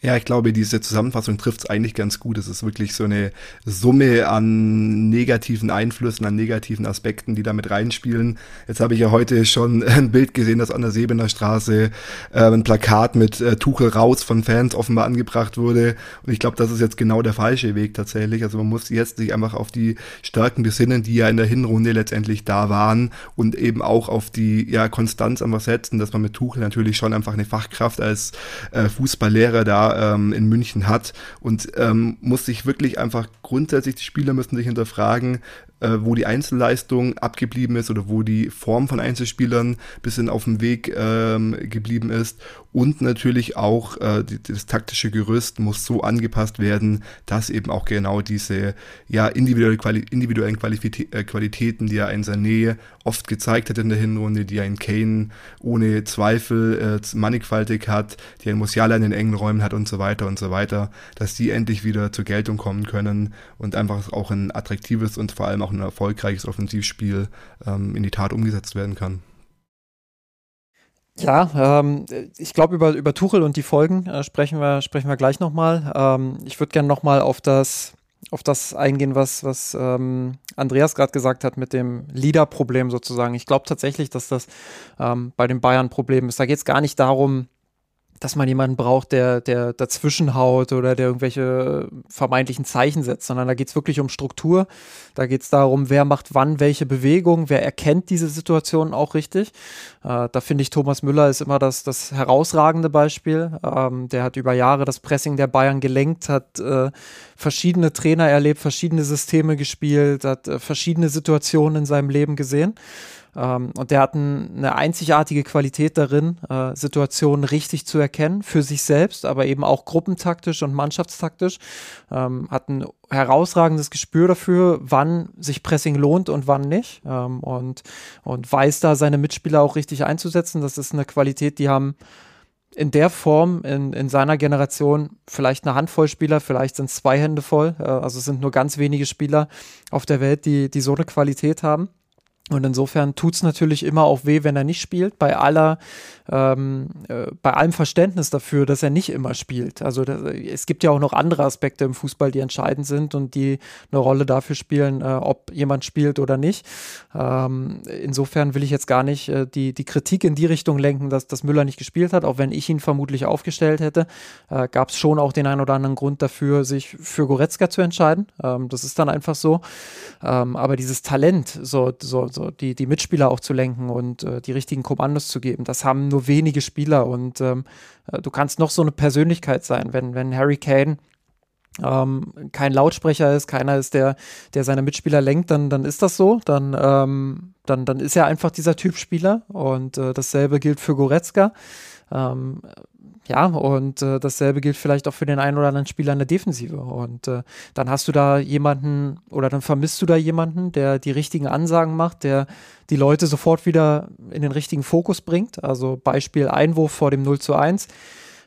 Ja, ich glaube, diese Zusammenfassung trifft es eigentlich ganz gut. Es ist wirklich so eine Summe an negativen Einflüssen, an negativen Aspekten, die da mit reinspielen. Jetzt habe ich ja heute schon ein Bild gesehen, dass an der Sebener Straße äh, ein Plakat mit äh, Tuchel raus von Fans offenbar angebracht wurde. Und ich glaube, das ist jetzt genau der falsche Weg tatsächlich. Also man muss jetzt sich einfach auf die Stärken besinnen, die ja in der Hinrunde letztendlich da waren und eben auch auf die ja, Konstanz einfach setzen, dass man mit Tuchel natürlich schon einfach eine Fachkraft als äh, Fußballlehrer da ähm, in München hat und ähm, muss sich wirklich einfach grundsätzlich, die Spieler müssen sich hinterfragen, äh, wo die Einzelleistung abgeblieben ist oder wo die Form von Einzelspielern bisschen auf dem Weg ähm, geblieben ist. Und natürlich auch äh, die, das taktische Gerüst muss so angepasst werden, dass eben auch genau diese ja, individuelle Quali individuellen Qualifitä äh, Qualitäten, die er in seiner Nähe oft gezeigt hat in der Hinrunde, die ein Kane ohne Zweifel äh, mannigfaltig hat, die ein Musiala in den engen Räumen hat und so weiter und so weiter, dass die endlich wieder zur Geltung kommen können und einfach auch ein attraktives und vor allem auch ein erfolgreiches Offensivspiel ähm, in die Tat umgesetzt werden kann. Ja, ähm, ich glaube, über, über Tuchel und die Folgen äh, sprechen, wir, sprechen wir gleich nochmal. Ähm, ich würde gerne nochmal auf das, auf das eingehen, was, was ähm, Andreas gerade gesagt hat mit dem Leader-Problem sozusagen. Ich glaube tatsächlich, dass das ähm, bei den Bayern-Problem ist. Da geht es gar nicht darum, dass man jemanden braucht, der, der dazwischenhaut oder der irgendwelche vermeintlichen Zeichen setzt, sondern da geht es wirklich um Struktur. Da geht es darum, wer macht wann welche Bewegung, wer erkennt diese Situation auch richtig. Äh, da finde ich, Thomas Müller ist immer das, das herausragende Beispiel. Ähm, der hat über Jahre das Pressing der Bayern gelenkt, hat äh, verschiedene Trainer erlebt, verschiedene Systeme gespielt, hat äh, verschiedene Situationen in seinem Leben gesehen. Ähm, und der hat ein, eine einzigartige Qualität darin, äh, Situationen richtig zu erkennen, für sich selbst, aber eben auch gruppentaktisch und mannschaftstaktisch. Ähm, hat ein herausragendes Gespür dafür, wann sich Pressing lohnt und wann nicht. Ähm, und, und weiß da seine Mitspieler auch richtig einzusetzen. Das ist eine Qualität, die haben in der Form in, in seiner Generation vielleicht eine Handvoll Spieler, vielleicht sind es zwei Hände voll. Äh, also es sind nur ganz wenige Spieler auf der Welt, die, die so eine Qualität haben. Und insofern tut es natürlich immer auch weh, wenn er nicht spielt, bei aller, ähm, äh, bei allem Verständnis dafür, dass er nicht immer spielt. Also das, es gibt ja auch noch andere Aspekte im Fußball, die entscheidend sind und die eine Rolle dafür spielen, äh, ob jemand spielt oder nicht. Ähm, insofern will ich jetzt gar nicht äh, die, die Kritik in die Richtung lenken, dass, dass Müller nicht gespielt hat, auch wenn ich ihn vermutlich aufgestellt hätte, äh, gab es schon auch den einen oder anderen Grund dafür, sich für Goretzka zu entscheiden. Ähm, das ist dann einfach so. Ähm, aber dieses Talent, so, so, so die, die Mitspieler auch zu lenken und äh, die richtigen Kommandos zu geben, das haben nur wenige Spieler. Und ähm, äh, du kannst noch so eine Persönlichkeit sein, wenn, wenn Harry Kane ähm, kein Lautsprecher ist, keiner ist, der, der seine Mitspieler lenkt, dann, dann ist das so. Dann, ähm, dann, dann ist er einfach dieser Typ Spieler. Und äh, dasselbe gilt für Goretzka. Ähm, ja, und äh, dasselbe gilt vielleicht auch für den einen oder anderen Spieler in der Defensive. Und äh, dann hast du da jemanden oder dann vermisst du da jemanden, der die richtigen Ansagen macht, der die Leute sofort wieder in den richtigen Fokus bringt. Also Beispiel Einwurf vor dem 0 zu 1.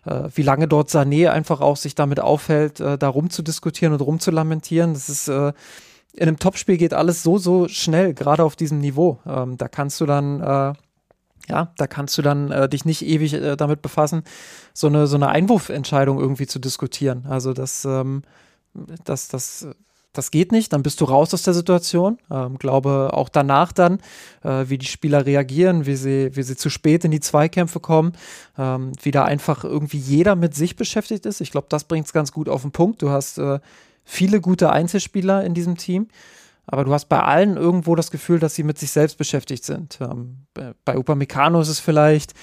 Äh, wie lange dort Sané einfach auch sich damit aufhält, äh, da rumzudiskutieren und rumzulamentieren. Das ist äh, in einem Topspiel geht alles so, so schnell, gerade auf diesem Niveau. Ähm, da kannst du dann äh, ja, da kannst du dann äh, dich nicht ewig äh, damit befassen, so eine, so eine Einwurfentscheidung irgendwie zu diskutieren. Also das, ähm, das, das, das geht nicht, dann bist du raus aus der Situation. Ähm, glaube auch danach dann, äh, wie die Spieler reagieren, wie sie, wie sie zu spät in die Zweikämpfe kommen, ähm, wie da einfach irgendwie jeder mit sich beschäftigt ist. Ich glaube, das bringt es ganz gut auf den Punkt. Du hast äh, viele gute Einzelspieler in diesem Team aber du hast bei allen irgendwo das Gefühl, dass sie mit sich selbst beschäftigt sind. Ähm, bei Upamecano ist es vielleicht,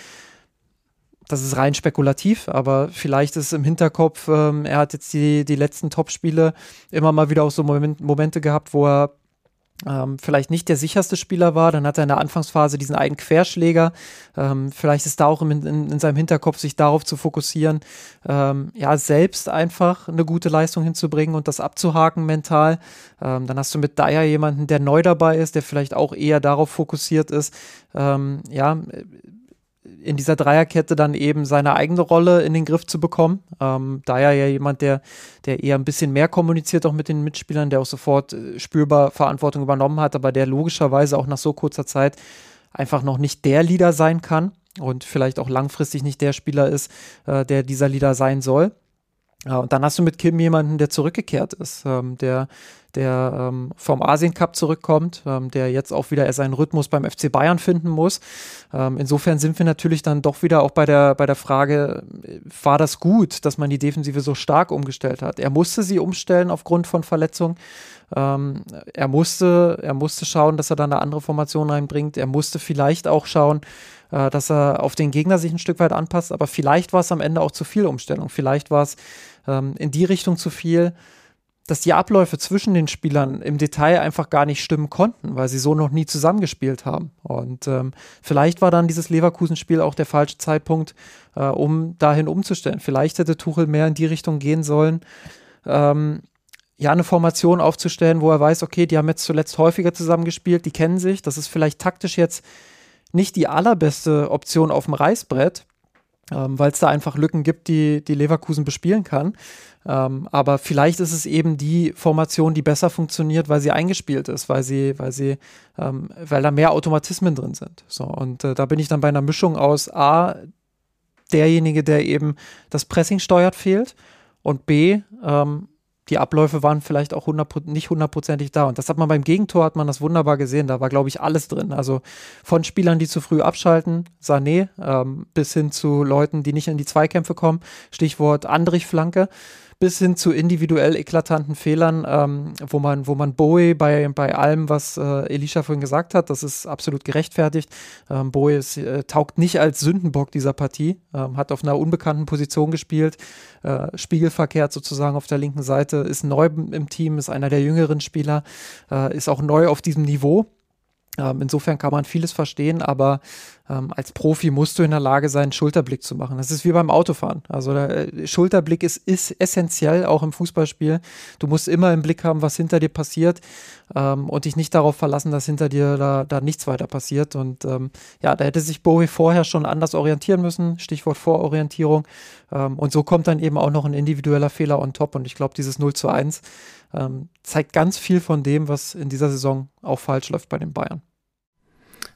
das ist rein spekulativ, aber vielleicht ist im Hinterkopf, ähm, er hat jetzt die, die letzten Top-Spiele immer mal wieder auch so Moment, Momente gehabt, wo er ähm, vielleicht nicht der sicherste Spieler war. Dann hat er in der Anfangsphase diesen einen Querschläger. Ähm, vielleicht ist da auch in, in, in, seinem Hinterkopf, sich darauf zu fokussieren, ähm, ja, selbst einfach eine gute Leistung hinzubringen und das abzuhaken mental. Ähm, dann hast du mit Dyer jemanden, der neu dabei ist, der vielleicht auch eher darauf fokussiert ist, ähm, ja, in dieser Dreierkette dann eben seine eigene Rolle in den Griff zu bekommen. Ähm, da ja jemand, der, der eher ein bisschen mehr kommuniziert auch mit den Mitspielern, der auch sofort äh, spürbar Verantwortung übernommen hat, aber der logischerweise auch nach so kurzer Zeit einfach noch nicht der Leader sein kann und vielleicht auch langfristig nicht der Spieler ist, äh, der dieser Leader sein soll. Ja, und dann hast du mit Kim jemanden, der zurückgekehrt ist, ähm, der, der ähm, vom Asien Cup zurückkommt, ähm, der jetzt auch wieder seinen Rhythmus beim FC Bayern finden muss. Ähm, insofern sind wir natürlich dann doch wieder auch bei der, bei der Frage, war das gut, dass man die Defensive so stark umgestellt hat? Er musste sie umstellen aufgrund von Verletzungen. Ähm, er, musste, er musste schauen, dass er da eine andere Formation reinbringt. Er musste vielleicht auch schauen, äh, dass er auf den Gegner sich ein Stück weit anpasst. Aber vielleicht war es am Ende auch zu viel Umstellung. Vielleicht war es ähm, in die Richtung zu viel, dass die Abläufe zwischen den Spielern im Detail einfach gar nicht stimmen konnten, weil sie so noch nie zusammengespielt haben. Und ähm, vielleicht war dann dieses Leverkusen-Spiel auch der falsche Zeitpunkt, äh, um dahin umzustellen. Vielleicht hätte Tuchel mehr in die Richtung gehen sollen, ähm, ja, eine Formation aufzustellen, wo er weiß, okay, die haben jetzt zuletzt häufiger zusammengespielt, die kennen sich. Das ist vielleicht taktisch jetzt nicht die allerbeste Option auf dem Reißbrett, ähm, weil es da einfach Lücken gibt, die, die Leverkusen bespielen kann. Ähm, aber vielleicht ist es eben die Formation, die besser funktioniert, weil sie eingespielt ist, weil sie, weil sie, ähm, weil da mehr Automatismen drin sind. So, und äh, da bin ich dann bei einer Mischung aus A, derjenige, der eben das Pressing steuert, fehlt und B, ähm, die Abläufe waren vielleicht auch 100, nicht hundertprozentig da. Und das hat man beim Gegentor, hat man das wunderbar gesehen. Da war, glaube ich, alles drin. Also von Spielern, die zu früh abschalten, Sané, ähm, bis hin zu Leuten, die nicht in die Zweikämpfe kommen. Stichwort Andrich-Flanke bis hin zu individuell eklatanten Fehlern, ähm, wo man, wo man Bowie bei, bei allem, was äh, Elisha vorhin gesagt hat, das ist absolut gerechtfertigt. Ähm, Bowie ist, äh, taugt nicht als Sündenbock dieser Partie, ähm, hat auf einer unbekannten Position gespielt, äh, spiegelverkehrt sozusagen auf der linken Seite, ist neu im Team, ist einer der jüngeren Spieler, äh, ist auch neu auf diesem Niveau. Ähm, insofern kann man vieles verstehen, aber ähm, als Profi musst du in der Lage sein, Schulterblick zu machen. Das ist wie beim Autofahren. Also der äh, Schulterblick ist, ist essentiell, auch im Fußballspiel. Du musst immer im Blick haben, was hinter dir passiert ähm, und dich nicht darauf verlassen, dass hinter dir da, da nichts weiter passiert. Und ähm, ja, da hätte sich Bowie vorher schon anders orientieren müssen. Stichwort Vororientierung. Ähm, und so kommt dann eben auch noch ein individueller Fehler on top. Und ich glaube, dieses 0 zu 1 ähm, zeigt ganz viel von dem, was in dieser Saison auch falsch läuft bei den Bayern.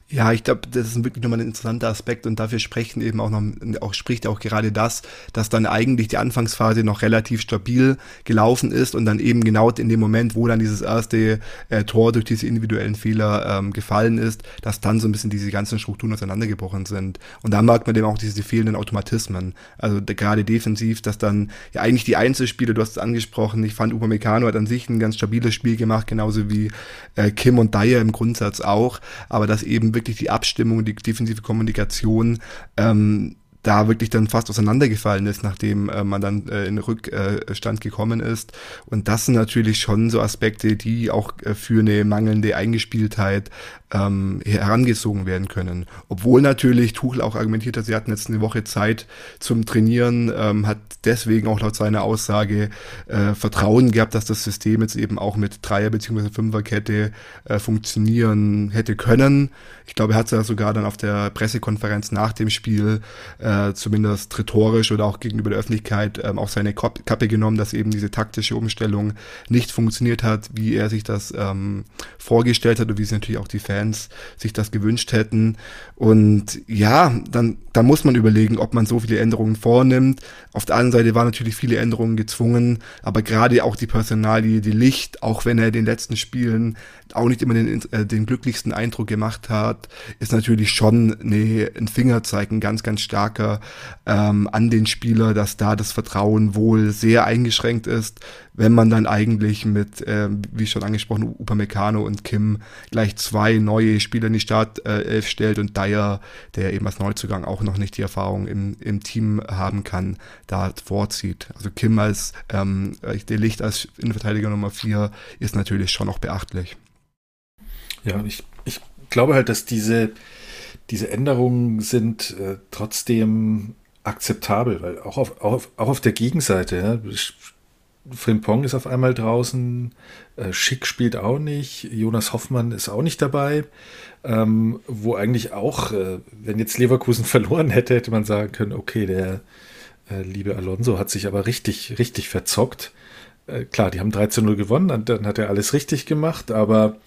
Ja, ich glaube, das ist wirklich nochmal ein interessanter Aspekt und dafür sprechen eben auch noch, auch spricht auch gerade das, dass dann eigentlich die Anfangsphase noch relativ stabil gelaufen ist und dann eben genau in dem Moment, wo dann dieses erste äh, Tor durch diese individuellen Fehler ähm, gefallen ist, dass dann so ein bisschen diese ganzen Strukturen auseinandergebrochen sind. Und da merkt man eben auch diese fehlenden Automatismen. Also gerade defensiv, dass dann ja eigentlich die Einzelspiele, du hast es angesprochen, ich fand Upamecano hat an sich ein ganz stabiles Spiel gemacht, genauso wie äh, Kim und Dyer im Grundsatz auch, aber dass eben wirklich die Abstimmung, die defensive Kommunikation ähm, da wirklich dann fast auseinandergefallen ist, nachdem äh, man dann äh, in Rückstand gekommen ist. Und das sind natürlich schon so Aspekte, die auch äh, für eine mangelnde Eingespieltheit ähm, herangezogen werden können. Obwohl natürlich Tuchel auch argumentiert hat, sie hatten jetzt eine Woche Zeit zum Trainieren, ähm, hat deswegen auch laut seiner Aussage äh, Vertrauen gehabt, dass das System jetzt eben auch mit Dreier- bzw. Fünferkette äh, funktionieren hätte können. Ich glaube, er hat es ja sogar dann auf der Pressekonferenz nach dem Spiel äh, zumindest rhetorisch oder auch gegenüber der Öffentlichkeit ähm, auch seine Kappe genommen, dass eben diese taktische Umstellung nicht funktioniert hat, wie er sich das ähm, vorgestellt hat und wie es natürlich auch die Fans Fans sich das gewünscht hätten. Und ja, dann, dann muss man überlegen, ob man so viele Änderungen vornimmt. Auf der anderen Seite waren natürlich viele Änderungen gezwungen, aber gerade auch die Personalie, die Licht, auch wenn er in den letzten Spielen auch nicht immer den, äh, den glücklichsten Eindruck gemacht hat, ist natürlich schon eine, ein Fingerzeig, ein ganz, ganz starker ähm, an den Spieler, dass da das Vertrauen wohl sehr eingeschränkt ist, wenn man dann eigentlich mit, äh, wie schon angesprochen, Upamecano und Kim gleich zwei neue Spieler in die Startelf stellt und Dyer, der eben als Neuzugang auch noch nicht die Erfahrung im, im Team haben kann, da vorzieht. Also Kim als ähm, der Licht als Innenverteidiger Nummer vier ist natürlich schon auch beachtlich. Ja, ich, ich glaube halt, dass diese, diese Änderungen sind äh, trotzdem akzeptabel, weil auch auf, auch, auch auf der Gegenseite, ja, Frimpong ist auf einmal draußen, äh, Schick spielt auch nicht, Jonas Hoffmann ist auch nicht dabei, ähm, wo eigentlich auch, äh, wenn jetzt Leverkusen verloren hätte, hätte man sagen können, okay, der äh, liebe Alonso hat sich aber richtig, richtig verzockt. Äh, klar, die haben 3 zu 0 gewonnen, dann, dann hat er alles richtig gemacht, aber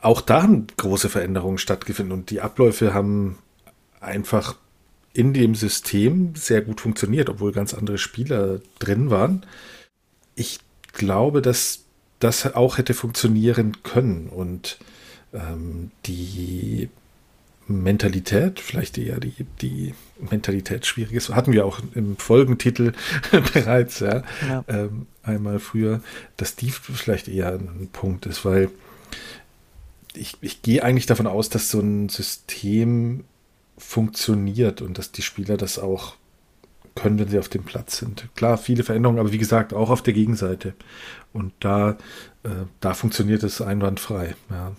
auch da haben große Veränderungen stattgefunden und die Abläufe haben einfach in dem System sehr gut funktioniert, obwohl ganz andere Spieler drin waren. Ich glaube, dass das auch hätte funktionieren können und ähm, die Mentalität, vielleicht eher die, die Mentalität schwieriges, hatten wir auch im Folgentitel bereits, ja, ja. Ähm, einmal früher, dass die vielleicht eher ein Punkt ist, weil ich, ich gehe eigentlich davon aus, dass so ein System funktioniert und dass die Spieler das auch können, wenn sie auf dem Platz sind. Klar, viele Veränderungen, aber wie gesagt, auch auf der Gegenseite. Und da, äh, da funktioniert es einwandfrei. Ja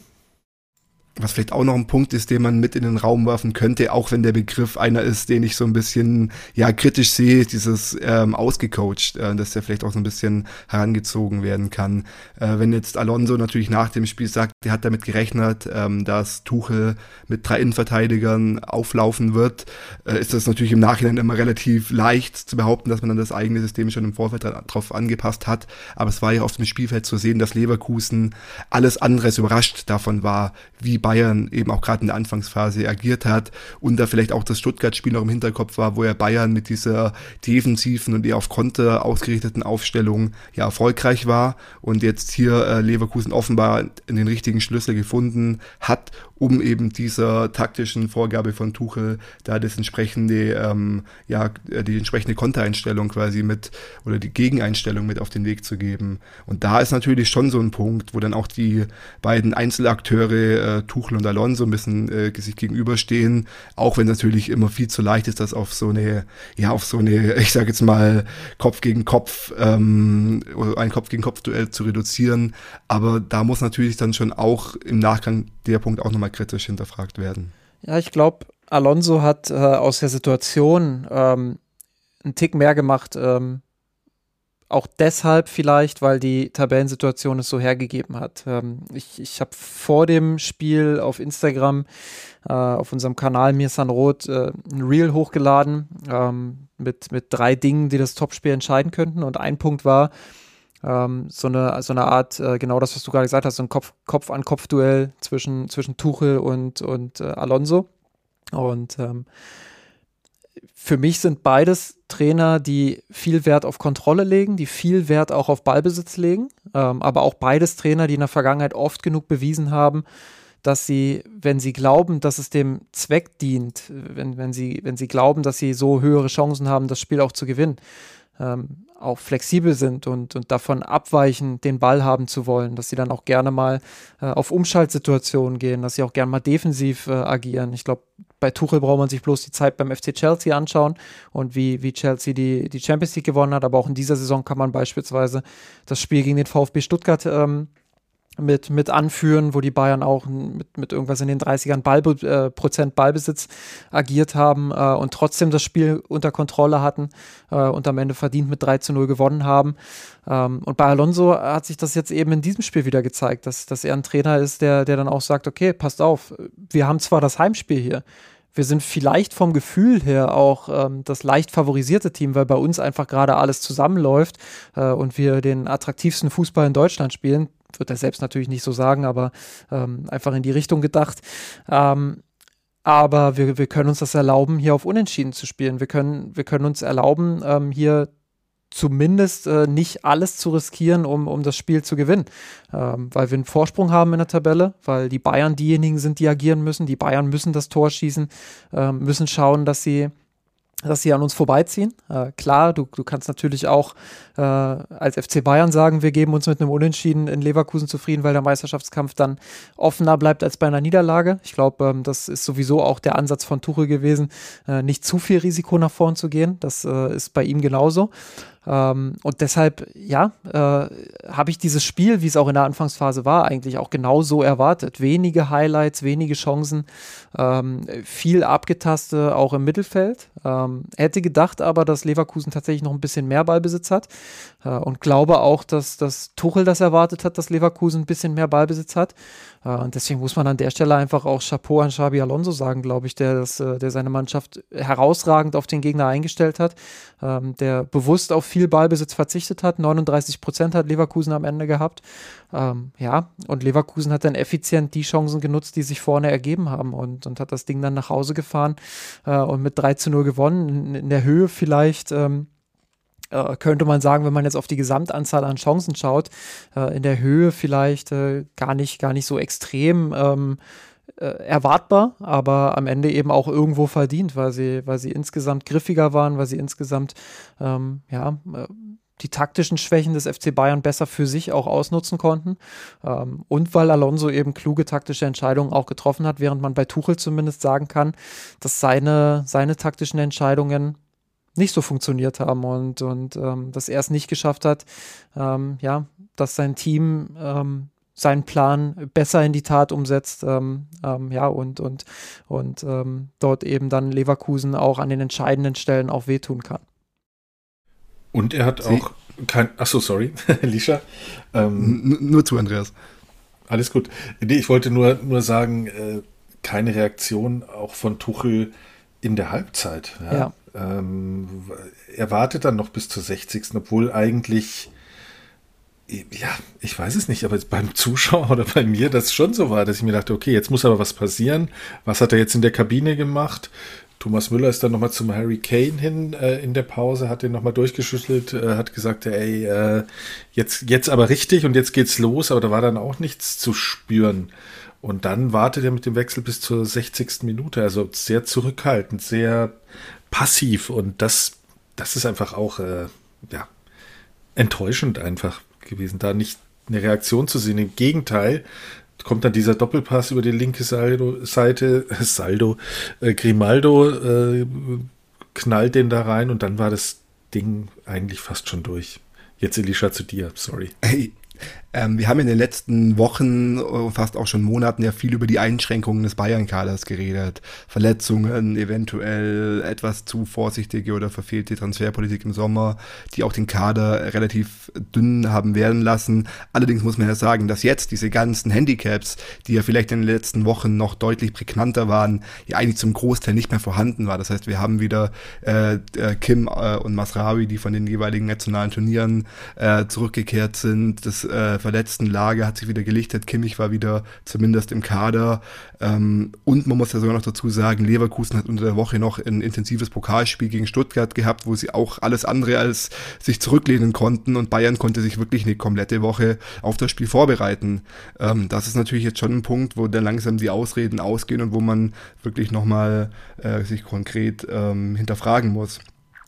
was vielleicht auch noch ein Punkt ist, den man mit in den Raum werfen könnte, auch wenn der Begriff einer ist, den ich so ein bisschen ja kritisch sehe, dieses ähm, ausgecoacht, äh, dass der vielleicht auch so ein bisschen herangezogen werden kann. Äh, wenn jetzt Alonso natürlich nach dem Spiel sagt, der hat damit gerechnet, ähm, dass Tuchel mit drei Innenverteidigern auflaufen wird, äh, ist das natürlich im Nachhinein immer relativ leicht zu behaupten, dass man dann das eigene System schon im Vorfeld darauf angepasst hat. Aber es war ja auf dem Spielfeld zu sehen, dass Leverkusen alles anderes überrascht davon war, wie Bayern eben auch gerade in der Anfangsphase agiert hat und da vielleicht auch das Stuttgart-Spiel noch im Hinterkopf war, wo er Bayern mit dieser defensiven und eher auf Konter ausgerichteten Aufstellung ja erfolgreich war und jetzt hier äh, Leverkusen offenbar den richtigen Schlüssel gefunden hat, um eben dieser taktischen Vorgabe von Tuchel da das entsprechende, ähm, ja, die entsprechende Kontereinstellung quasi mit oder die Gegeneinstellung mit auf den Weg zu geben. Und da ist natürlich schon so ein Punkt, wo dann auch die beiden Einzelakteure äh, Tuchel und Alonso ein bisschen äh, sich gegenüberstehen, auch wenn natürlich immer viel zu leicht ist, das auf so eine, ja, auf so eine, ich sage jetzt mal, Kopf gegen Kopf, ähm, ein Kopf gegen Kopf-Duell zu reduzieren. Aber da muss natürlich dann schon auch im Nachgang der Punkt auch nochmal kritisch hinterfragt werden. Ja, ich glaube, Alonso hat äh, aus der Situation ähm, einen Tick mehr gemacht, ähm, auch deshalb vielleicht, weil die Tabellensituation es so hergegeben hat. Ähm, ich ich habe vor dem Spiel auf Instagram, äh, auf unserem Kanal Mir San Rot, äh, ein Reel hochgeladen ähm, mit, mit drei Dingen, die das Topspiel entscheiden könnten. Und ein Punkt war ähm, so, eine, so eine Art, äh, genau das, was du gerade gesagt hast, so ein Kopf-an-Kopf-Duell zwischen, zwischen Tuchel und, und äh, Alonso. Und ähm, für mich sind beides Trainer, die viel Wert auf Kontrolle legen, die viel Wert auch auf Ballbesitz legen, ähm, aber auch beides Trainer, die in der Vergangenheit oft genug bewiesen haben, dass sie, wenn sie glauben, dass es dem Zweck dient, wenn, wenn, sie, wenn sie glauben, dass sie so höhere Chancen haben, das Spiel auch zu gewinnen, ähm, auch flexibel sind und, und davon abweichen, den Ball haben zu wollen, dass sie dann auch gerne mal äh, auf Umschaltsituationen gehen, dass sie auch gerne mal defensiv äh, agieren. Ich glaube, bei Tuchel braucht man sich bloß die Zeit beim FC Chelsea anschauen und wie, wie Chelsea die, die Champions League gewonnen hat. Aber auch in dieser Saison kann man beispielsweise das Spiel gegen den VfB Stuttgart ähm, mit, mit anführen, wo die Bayern auch mit, mit irgendwas in den 30ern Ball, äh, Prozent Ballbesitz agiert haben äh, und trotzdem das Spiel unter Kontrolle hatten äh, und am Ende verdient mit 3 zu 0 gewonnen haben. Ähm, und bei Alonso hat sich das jetzt eben in diesem Spiel wieder gezeigt, dass, dass er ein Trainer ist, der, der dann auch sagt, okay, passt auf, wir haben zwar das Heimspiel hier, wir sind vielleicht vom Gefühl her auch ähm, das leicht favorisierte Team, weil bei uns einfach gerade alles zusammenläuft äh, und wir den attraktivsten Fußball in Deutschland spielen wird er selbst natürlich nicht so sagen, aber ähm, einfach in die Richtung gedacht. Ähm, aber wir, wir können uns das erlauben, hier auf Unentschieden zu spielen. Wir können, wir können uns erlauben, ähm, hier zumindest äh, nicht alles zu riskieren, um, um das Spiel zu gewinnen. Ähm, weil wir einen Vorsprung haben in der Tabelle, weil die Bayern diejenigen sind, die agieren müssen. Die Bayern müssen das Tor schießen, äh, müssen schauen, dass sie dass sie an uns vorbeiziehen. Äh, klar, du, du kannst natürlich auch äh, als FC Bayern sagen, wir geben uns mit einem Unentschieden in Leverkusen zufrieden, weil der Meisterschaftskampf dann offener bleibt als bei einer Niederlage. Ich glaube, ähm, das ist sowieso auch der Ansatz von Tuchel gewesen, äh, nicht zu viel Risiko nach vorn zu gehen. Das äh, ist bei ihm genauso. Ähm, und deshalb, ja, äh, habe ich dieses Spiel, wie es auch in der Anfangsphase war, eigentlich auch genau so erwartet. Wenige Highlights, wenige Chancen, ähm, viel Abgetaste auch im Mittelfeld. Ähm, hätte gedacht aber, dass Leverkusen tatsächlich noch ein bisschen mehr Ballbesitz hat äh, und glaube auch, dass, dass Tuchel das erwartet hat, dass Leverkusen ein bisschen mehr Ballbesitz hat. Äh, und deswegen muss man an der Stelle einfach auch Chapeau an Xabi Alonso sagen, glaube ich, der, das, äh, der seine Mannschaft herausragend auf den Gegner eingestellt hat, ähm, der bewusst auf viel Ballbesitz verzichtet hat. 39 Prozent hat Leverkusen am Ende gehabt. Ähm, ja, und Leverkusen hat dann effizient die Chancen genutzt, die sich vorne ergeben haben und, und hat das Ding dann nach Hause gefahren äh, und mit 3 zu 0 gewonnen. In, in der Höhe vielleicht. Ähm, äh, könnte man sagen, wenn man jetzt auf die Gesamtanzahl an Chancen schaut, äh, in der Höhe vielleicht äh, gar nicht, gar nicht so extrem ähm, äh, erwartbar, aber am Ende eben auch irgendwo verdient, weil sie, weil sie insgesamt griffiger waren, weil sie insgesamt ähm, ja äh, die taktischen Schwächen des FC Bayern besser für sich auch ausnutzen konnten. Ähm, und weil Alonso eben kluge taktische Entscheidungen auch getroffen hat, während man bei Tuchel zumindest sagen kann, dass seine, seine taktischen Entscheidungen nicht so funktioniert haben und, und ähm, dass er es nicht geschafft hat, ähm, ja, dass sein Team ähm, seinen Plan besser in die Tat umsetzt, ähm, ähm, ja, und, und, und ähm, dort eben dann Leverkusen auch an den entscheidenden Stellen auch wehtun kann. Und er hat Sie auch kein, achso, sorry, Lisha. Ähm, nur zu Andreas. Alles gut. Nee, ich wollte nur, nur sagen, äh, keine Reaktion auch von Tuchel in der Halbzeit. Ja. ja. Ähm, er wartet dann noch bis zur 60. Obwohl eigentlich ja, ich weiß es nicht, aber beim Zuschauer oder bei mir das schon so war, dass ich mir dachte, okay, jetzt muss aber was passieren. Was hat er jetzt in der Kabine gemacht? Thomas Müller ist dann nochmal zum Harry Kane hin äh, in der Pause, hat den nochmal durchgeschüttelt, äh, hat gesagt, ey, äh, jetzt, jetzt aber richtig und jetzt geht's los, aber da war dann auch nichts zu spüren. Und dann wartet er mit dem Wechsel bis zur 60. Minute, also sehr zurückhaltend, sehr passiv und das, das ist einfach auch, äh, ja, enttäuschend einfach gewesen, da nicht eine Reaktion zu sehen. Im Gegenteil, kommt dann dieser Doppelpass über die linke Saldo, Seite, Saldo, äh, Grimaldo äh, knallt den da rein und dann war das Ding eigentlich fast schon durch. Jetzt Elisha zu dir, sorry. Hey, ähm, wir haben in den letzten Wochen, äh, fast auch schon Monaten ja viel über die Einschränkungen des Bayern-Kaders geredet. Verletzungen, eventuell etwas zu vorsichtige oder verfehlte Transferpolitik im Sommer, die auch den Kader relativ dünn haben werden lassen. Allerdings muss man ja sagen, dass jetzt diese ganzen Handicaps, die ja vielleicht in den letzten Wochen noch deutlich prägnanter waren, ja eigentlich zum Großteil nicht mehr vorhanden war. Das heißt, wir haben wieder äh, äh Kim äh, und Masrawi, die von den jeweiligen nationalen Turnieren äh, zurückgekehrt sind. Das äh, verletzten Lage hat sich wieder gelichtet. Kimmich war wieder zumindest im Kader. Ähm, und man muss ja sogar noch dazu sagen, Leverkusen hat unter der Woche noch ein intensives Pokalspiel gegen Stuttgart gehabt, wo sie auch alles andere als sich zurücklehnen konnten und Bayern konnte sich wirklich eine komplette Woche auf das Spiel vorbereiten. Ähm, das ist natürlich jetzt schon ein Punkt, wo dann langsam die Ausreden ausgehen und wo man wirklich nochmal äh, sich konkret ähm, hinterfragen muss.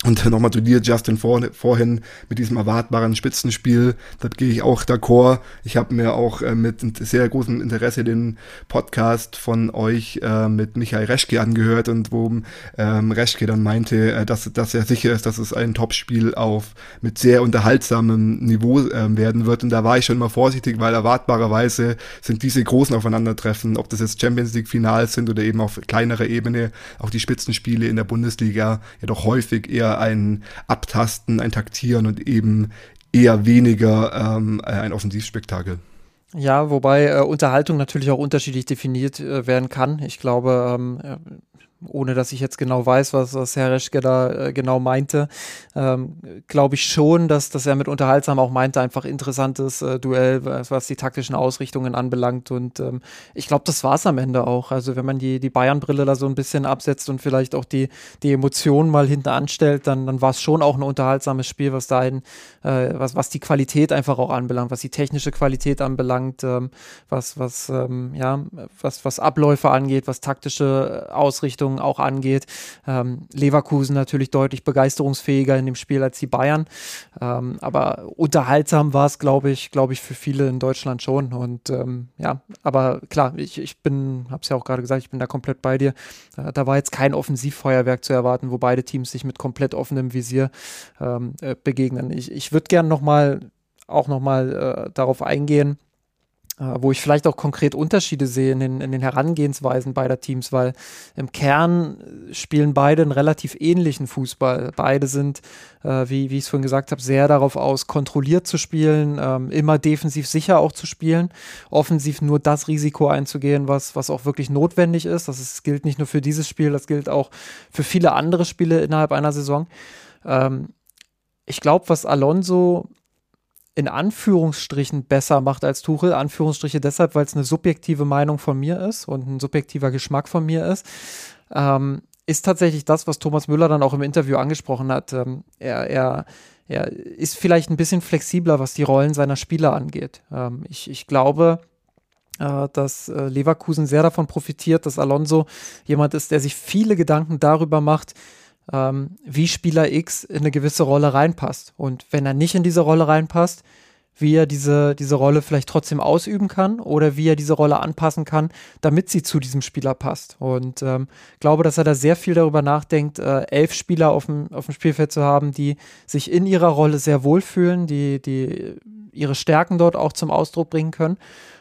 Und nochmal zu dir, Justin, vor, vorhin mit diesem erwartbaren Spitzenspiel, da gehe ich auch d'accord. Ich habe mir auch äh, mit sehr großem Interesse den Podcast von euch äh, mit Michael Reschke angehört und wo ähm, Reschke dann meinte, äh, dass, dass er sicher ist, dass es ein Topspiel auf mit sehr unterhaltsamem Niveau äh, werden wird. Und da war ich schon mal vorsichtig, weil erwartbarerweise sind diese großen Aufeinandertreffen, ob das jetzt Champions League Finals sind oder eben auf kleinerer Ebene, auch die Spitzenspiele in der Bundesliga ja doch häufig eher ein Abtasten, ein Taktieren und eben eher weniger ähm, ein Offensivspektakel. Ja, wobei äh, Unterhaltung natürlich auch unterschiedlich definiert äh, werden kann. Ich glaube, ähm, ohne dass ich jetzt genau weiß, was, was Herr Reschke da äh, genau meinte, ähm, glaube ich schon, dass, dass er mit unterhaltsam auch meinte, einfach interessantes äh, Duell, was, was, die taktischen Ausrichtungen anbelangt. Und ähm, ich glaube, das war es am Ende auch. Also wenn man die, die Bayern-Brille da so ein bisschen absetzt und vielleicht auch die, die Emotionen mal hinten anstellt, dann, dann war es schon auch ein unterhaltsames Spiel, was dahin, äh, was, was die Qualität einfach auch anbelangt, was die technische Qualität anbelangt, ähm, was, was, ähm, ja, was, was Abläufe angeht, was taktische Ausrichtungen auch angeht. Ähm, Leverkusen natürlich deutlich begeisterungsfähiger in dem Spiel als die Bayern. Ähm, aber unterhaltsam war es, glaube ich, glaube ich, für viele in Deutschland schon. Und ähm, ja, aber klar, ich, ich bin, habe es ja auch gerade gesagt, ich bin da komplett bei dir. Äh, da war jetzt kein Offensivfeuerwerk zu erwarten, wo beide Teams sich mit komplett offenem Visier ähm, äh, begegnen. Ich, ich würde gerne nochmal auch nochmal äh, darauf eingehen, äh, wo ich vielleicht auch konkret Unterschiede sehe in den, in den Herangehensweisen beider Teams, weil im Kern spielen beide einen relativ ähnlichen Fußball. Beide sind, äh, wie, wie ich es vorhin gesagt habe, sehr darauf aus, kontrolliert zu spielen, ähm, immer defensiv sicher auch zu spielen, offensiv nur das Risiko einzugehen, was, was auch wirklich notwendig ist. Das ist, gilt nicht nur für dieses Spiel, das gilt auch für viele andere Spiele innerhalb einer Saison. Ähm, ich glaube, was Alonso in Anführungsstrichen besser macht als Tuchel. Anführungsstriche deshalb, weil es eine subjektive Meinung von mir ist und ein subjektiver Geschmack von mir ist. Ähm, ist tatsächlich das, was Thomas Müller dann auch im Interview angesprochen hat. Ähm, er, er, er ist vielleicht ein bisschen flexibler, was die Rollen seiner Spieler angeht. Ähm, ich, ich glaube, äh, dass äh, Leverkusen sehr davon profitiert, dass Alonso jemand ist, der sich viele Gedanken darüber macht, ähm, wie Spieler X in eine gewisse Rolle reinpasst. Und wenn er nicht in diese Rolle reinpasst, wie er diese, diese Rolle vielleicht trotzdem ausüben kann oder wie er diese Rolle anpassen kann, damit sie zu diesem Spieler passt. Und ähm, glaube, dass er da sehr viel darüber nachdenkt, äh, elf Spieler auf dem, auf dem Spielfeld zu haben, die sich in ihrer Rolle sehr wohlfühlen, die, die ihre Stärken dort auch zum Ausdruck bringen können,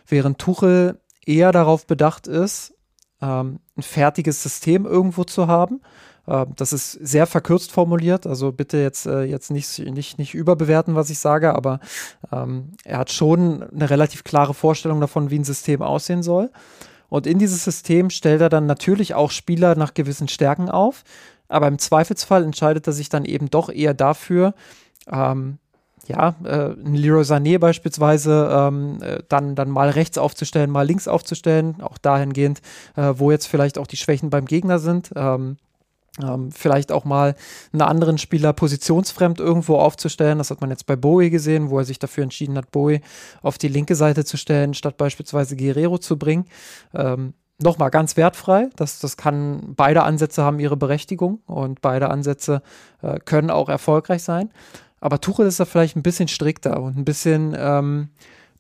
während Tuchel eher darauf bedacht ist, ähm, ein fertiges System irgendwo zu haben das ist sehr verkürzt formuliert, also bitte jetzt, äh, jetzt nicht, nicht, nicht überbewerten, was ich sage, aber ähm, er hat schon eine relativ klare Vorstellung davon, wie ein System aussehen soll. Und in dieses System stellt er dann natürlich auch Spieler nach gewissen Stärken auf, aber im Zweifelsfall entscheidet er sich dann eben doch eher dafür, ähm, ja, äh, ein Leroy Sané beispielsweise ähm, äh, dann, dann mal rechts aufzustellen, mal links aufzustellen, auch dahingehend, äh, wo jetzt vielleicht auch die Schwächen beim Gegner sind. Ähm, ähm, vielleicht auch mal einen anderen Spieler positionsfremd irgendwo aufzustellen. Das hat man jetzt bei Bowie gesehen, wo er sich dafür entschieden hat, Bowie auf die linke Seite zu stellen, statt beispielsweise Guerrero zu bringen. Ähm, Nochmal ganz wertfrei. Das, das kann, beide Ansätze haben ihre Berechtigung und beide Ansätze äh, können auch erfolgreich sein. Aber Tuchel ist da vielleicht ein bisschen strikter und ein bisschen, ähm,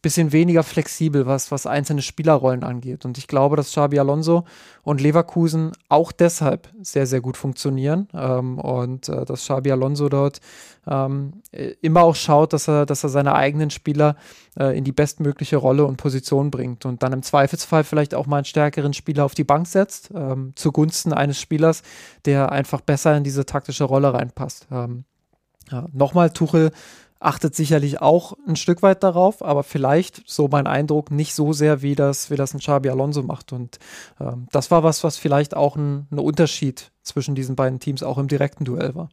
bisschen weniger flexibel, was, was einzelne Spielerrollen angeht. Und ich glaube, dass Xabi Alonso und Leverkusen auch deshalb sehr, sehr gut funktionieren. Ähm, und äh, dass Xabi Alonso dort ähm, immer auch schaut, dass er, dass er seine eigenen Spieler äh, in die bestmögliche Rolle und Position bringt. Und dann im Zweifelsfall vielleicht auch mal einen stärkeren Spieler auf die Bank setzt, ähm, zugunsten eines Spielers, der einfach besser in diese taktische Rolle reinpasst. Ähm, ja, Nochmal, Tuchel achtet sicherlich auch ein Stück weit darauf, aber vielleicht, so mein Eindruck, nicht so sehr, wie das, wie das ein Xabi Alonso macht. Und ähm, das war was, was vielleicht auch ein, ein Unterschied zwischen diesen beiden Teams auch im direkten Duell war.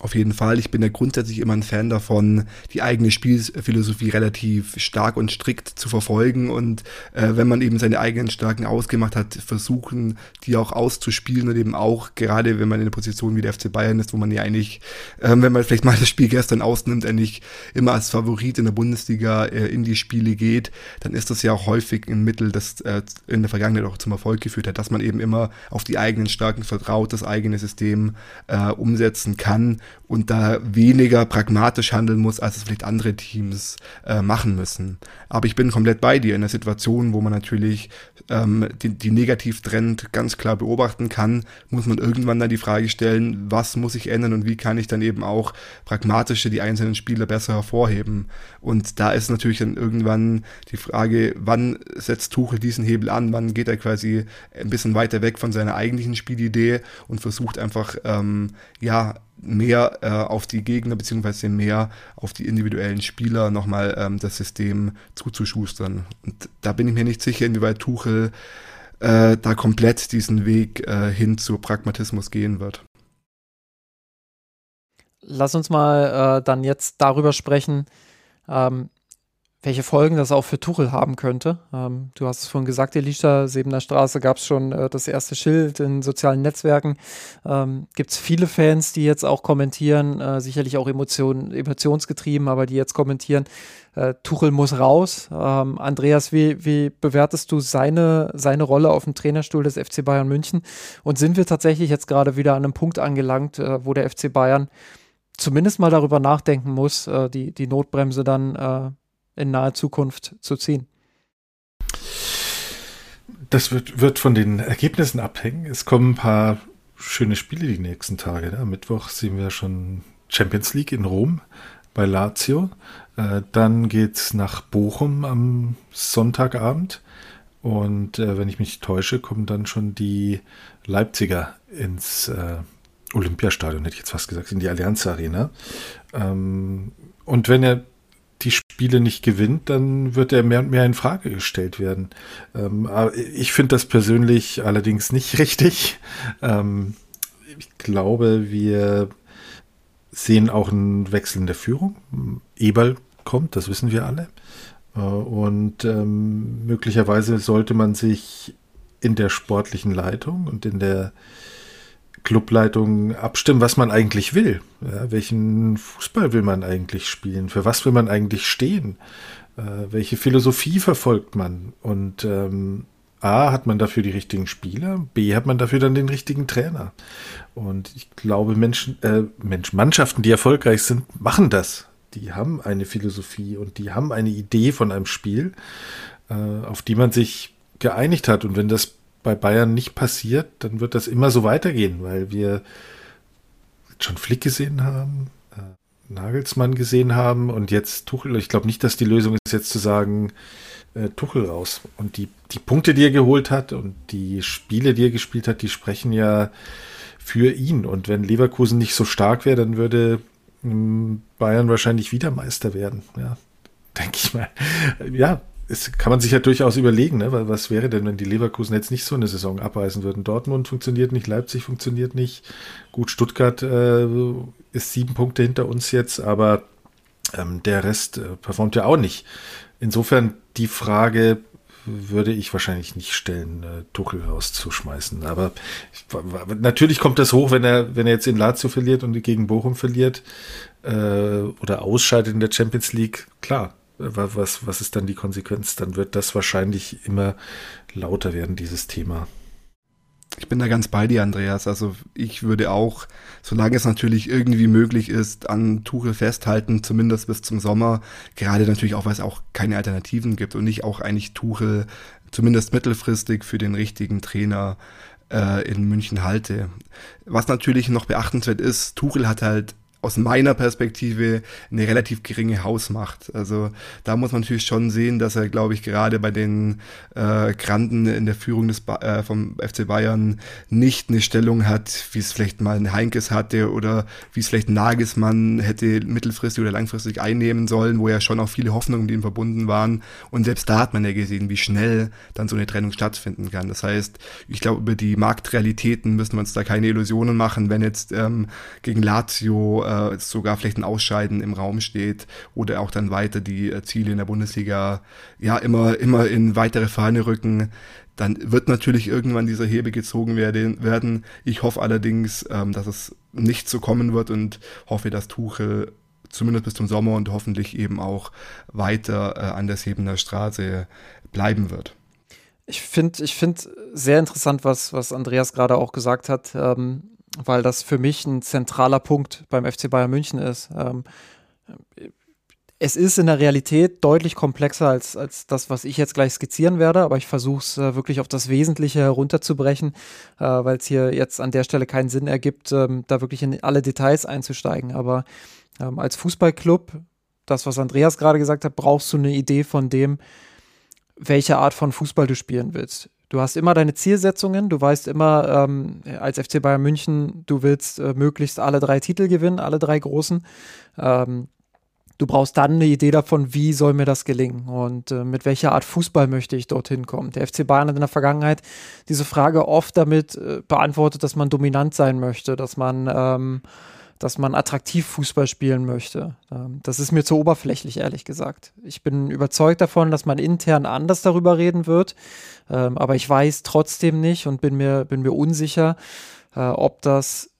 Auf jeden Fall. Ich bin ja grundsätzlich immer ein Fan davon, die eigene Spielphilosophie relativ stark und strikt zu verfolgen und äh, wenn man eben seine eigenen Stärken ausgemacht hat, versuchen, die auch auszuspielen und eben auch, gerade wenn man in der Position wie der FC Bayern ist, wo man ja eigentlich, äh, wenn man vielleicht mal das Spiel gestern ausnimmt, eigentlich immer als Favorit in der Bundesliga äh, in die Spiele geht, dann ist das ja auch häufig ein Mittel, das äh, in der Vergangenheit auch zum Erfolg geführt hat, dass man eben immer auf die eigenen Stärken vertraut, das eigene System äh, umsetzen kann und da weniger pragmatisch handeln muss, als es vielleicht andere Teams äh, machen müssen. Aber ich bin komplett bei dir in der Situation, wo man natürlich ähm, die, die Negativtrend ganz klar beobachten kann, muss man irgendwann dann die Frage stellen, was muss ich ändern und wie kann ich dann eben auch pragmatische die einzelnen Spieler besser hervorheben. Und da ist natürlich dann irgendwann die Frage, wann setzt Tuchel diesen Hebel an, wann geht er quasi ein bisschen weiter weg von seiner eigentlichen Spielidee und versucht einfach, ähm, ja, mehr äh, auf die Gegner beziehungsweise mehr auf die individuellen Spieler nochmal ähm, das System zuzuschustern. Und da bin ich mir nicht sicher, inwieweit Tuchel äh, da komplett diesen Weg äh, hin zu Pragmatismus gehen wird. Lass uns mal äh, dann jetzt darüber sprechen, ähm, welche Folgen das auch für Tuchel haben könnte. Ähm, du hast es vorhin gesagt, Elisha, Sebener Straße gab es schon äh, das erste Schild in sozialen Netzwerken. Ähm, Gibt es viele Fans, die jetzt auch kommentieren, äh, sicherlich auch Emotionen, emotionsgetrieben, aber die jetzt kommentieren, äh, Tuchel muss raus. Ähm, Andreas, wie, wie bewertest du seine, seine Rolle auf dem Trainerstuhl des FC Bayern München? Und sind wir tatsächlich jetzt gerade wieder an einem Punkt angelangt, äh, wo der FC Bayern zumindest mal darüber nachdenken muss, äh, die, die Notbremse dann äh, in naher Zukunft zu ziehen? Das wird, wird von den Ergebnissen abhängen. Es kommen ein paar schöne Spiele die nächsten Tage. Ne? Am Mittwoch sehen wir schon Champions League in Rom bei Lazio. Äh, dann es nach Bochum am Sonntagabend. Und äh, wenn ich mich täusche, kommen dann schon die Leipziger ins äh, Olympiastadion, hätte ich jetzt fast gesagt, in die Allianz Arena. Ähm, und wenn er die Spiele nicht gewinnt, dann wird er mehr und mehr in Frage gestellt werden. Ähm, ich finde das persönlich allerdings nicht richtig. Ähm, ich glaube, wir sehen auch einen Wechsel in der Führung. Eberl kommt, das wissen wir alle. Äh, und ähm, möglicherweise sollte man sich in der sportlichen Leitung und in der Clubleitung abstimmen, was man eigentlich will. Ja, welchen Fußball will man eigentlich spielen? Für was will man eigentlich stehen? Äh, welche Philosophie verfolgt man? Und ähm, A, hat man dafür die richtigen Spieler, B, hat man dafür dann den richtigen Trainer. Und ich glaube, Menschen, äh, Menschen, Mannschaften, die erfolgreich sind, machen das. die haben eine Philosophie und die haben eine Idee von einem Spiel, äh, auf die man sich geeinigt hat. Und wenn das bei Bayern nicht passiert, dann wird das immer so weitergehen, weil wir schon Flick gesehen haben, äh, Nagelsmann gesehen haben und jetzt Tuchel. Ich glaube nicht, dass die Lösung ist, jetzt zu sagen, äh, Tuchel raus. Und die, die Punkte, die er geholt hat und die Spiele, die er gespielt hat, die sprechen ja für ihn. Und wenn Leverkusen nicht so stark wäre, dann würde hm, Bayern wahrscheinlich wieder Meister werden. Ja, denke ich mal. Ja, es kann man sich ja durchaus überlegen, ne? was wäre denn, wenn die Leverkusen jetzt nicht so eine Saison abreißen würden? Dortmund funktioniert nicht, Leipzig funktioniert nicht. Gut, Stuttgart äh, ist sieben Punkte hinter uns jetzt, aber ähm, der Rest äh, performt ja auch nicht. Insofern die Frage würde ich wahrscheinlich nicht stellen, äh, Tuchel rauszuschmeißen. Aber natürlich kommt das hoch, wenn er, wenn er jetzt in Lazio verliert und gegen Bochum verliert äh, oder ausscheidet in der Champions League. Klar, was, was ist dann die Konsequenz? Dann wird das wahrscheinlich immer lauter werden, dieses Thema. Ich bin da ganz bei dir, Andreas. Also ich würde auch, solange es natürlich irgendwie möglich ist, an Tuchel festhalten, zumindest bis zum Sommer. Gerade natürlich auch, weil es auch keine Alternativen gibt und ich auch eigentlich Tuchel zumindest mittelfristig für den richtigen Trainer äh, in München halte. Was natürlich noch beachtenswert ist, Tuchel hat halt aus meiner Perspektive eine relativ geringe Hausmacht. Also da muss man natürlich schon sehen, dass er, glaube ich, gerade bei den äh, Granden in der Führung des ba äh, vom FC Bayern nicht eine Stellung hat, wie es vielleicht mal ein Heinkes hatte oder wie es vielleicht ein Nagelsmann hätte mittelfristig oder langfristig einnehmen sollen, wo ja schon auch viele Hoffnungen mit ihm verbunden waren. Und selbst da hat man ja gesehen, wie schnell dann so eine Trennung stattfinden kann. Das heißt, ich glaube, über die Marktrealitäten müssen wir uns da keine Illusionen machen, wenn jetzt ähm, gegen Lazio äh, sogar vielleicht ein Ausscheiden im Raum steht oder auch dann weiter die äh, Ziele in der Bundesliga ja immer, immer in weitere Fahne rücken, dann wird natürlich irgendwann dieser Hebel gezogen werden. Ich hoffe allerdings, ähm, dass es nicht so kommen wird und hoffe, dass Tuchel zumindest bis zum Sommer und hoffentlich eben auch weiter äh, an der Sebener Straße bleiben wird. Ich finde ich find sehr interessant, was, was Andreas gerade auch gesagt hat. Ähm, weil das für mich ein zentraler Punkt beim FC Bayern München ist. Ähm, es ist in der Realität deutlich komplexer als, als das, was ich jetzt gleich skizzieren werde, aber ich versuche es äh, wirklich auf das Wesentliche herunterzubrechen, äh, weil es hier jetzt an der Stelle keinen Sinn ergibt, ähm, da wirklich in alle Details einzusteigen. Aber ähm, als Fußballclub, das, was Andreas gerade gesagt hat, brauchst du eine Idee von dem, welche Art von Fußball du spielen willst. Du hast immer deine Zielsetzungen, du weißt immer ähm, als FC Bayern München, du willst äh, möglichst alle drei Titel gewinnen, alle drei großen. Ähm, du brauchst dann eine Idee davon, wie soll mir das gelingen und äh, mit welcher Art Fußball möchte ich dorthin kommen. Der FC Bayern hat in der Vergangenheit diese Frage oft damit äh, beantwortet, dass man dominant sein möchte, dass man ähm, dass man attraktiv Fußball spielen möchte. Ähm, das ist mir zu oberflächlich, ehrlich gesagt. Ich bin überzeugt davon, dass man intern anders darüber reden wird, ähm, aber ich weiß trotzdem nicht und bin mir, bin mir unsicher, äh, ob das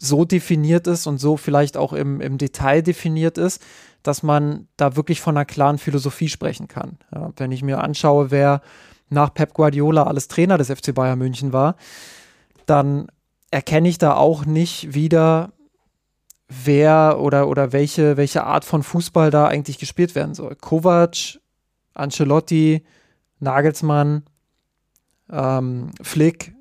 so definiert ist und so vielleicht auch im, im Detail definiert ist, dass man da wirklich von einer klaren Philosophie sprechen kann. Wenn ich mir anschaue, wer nach Pep Guardiola alles Trainer des FC Bayern München war, dann erkenne ich da auch nicht wieder wer oder, oder welche, welche Art von Fußball da eigentlich gespielt werden soll. Kovac, Ancelotti, Nagelsmann, ähm, Flick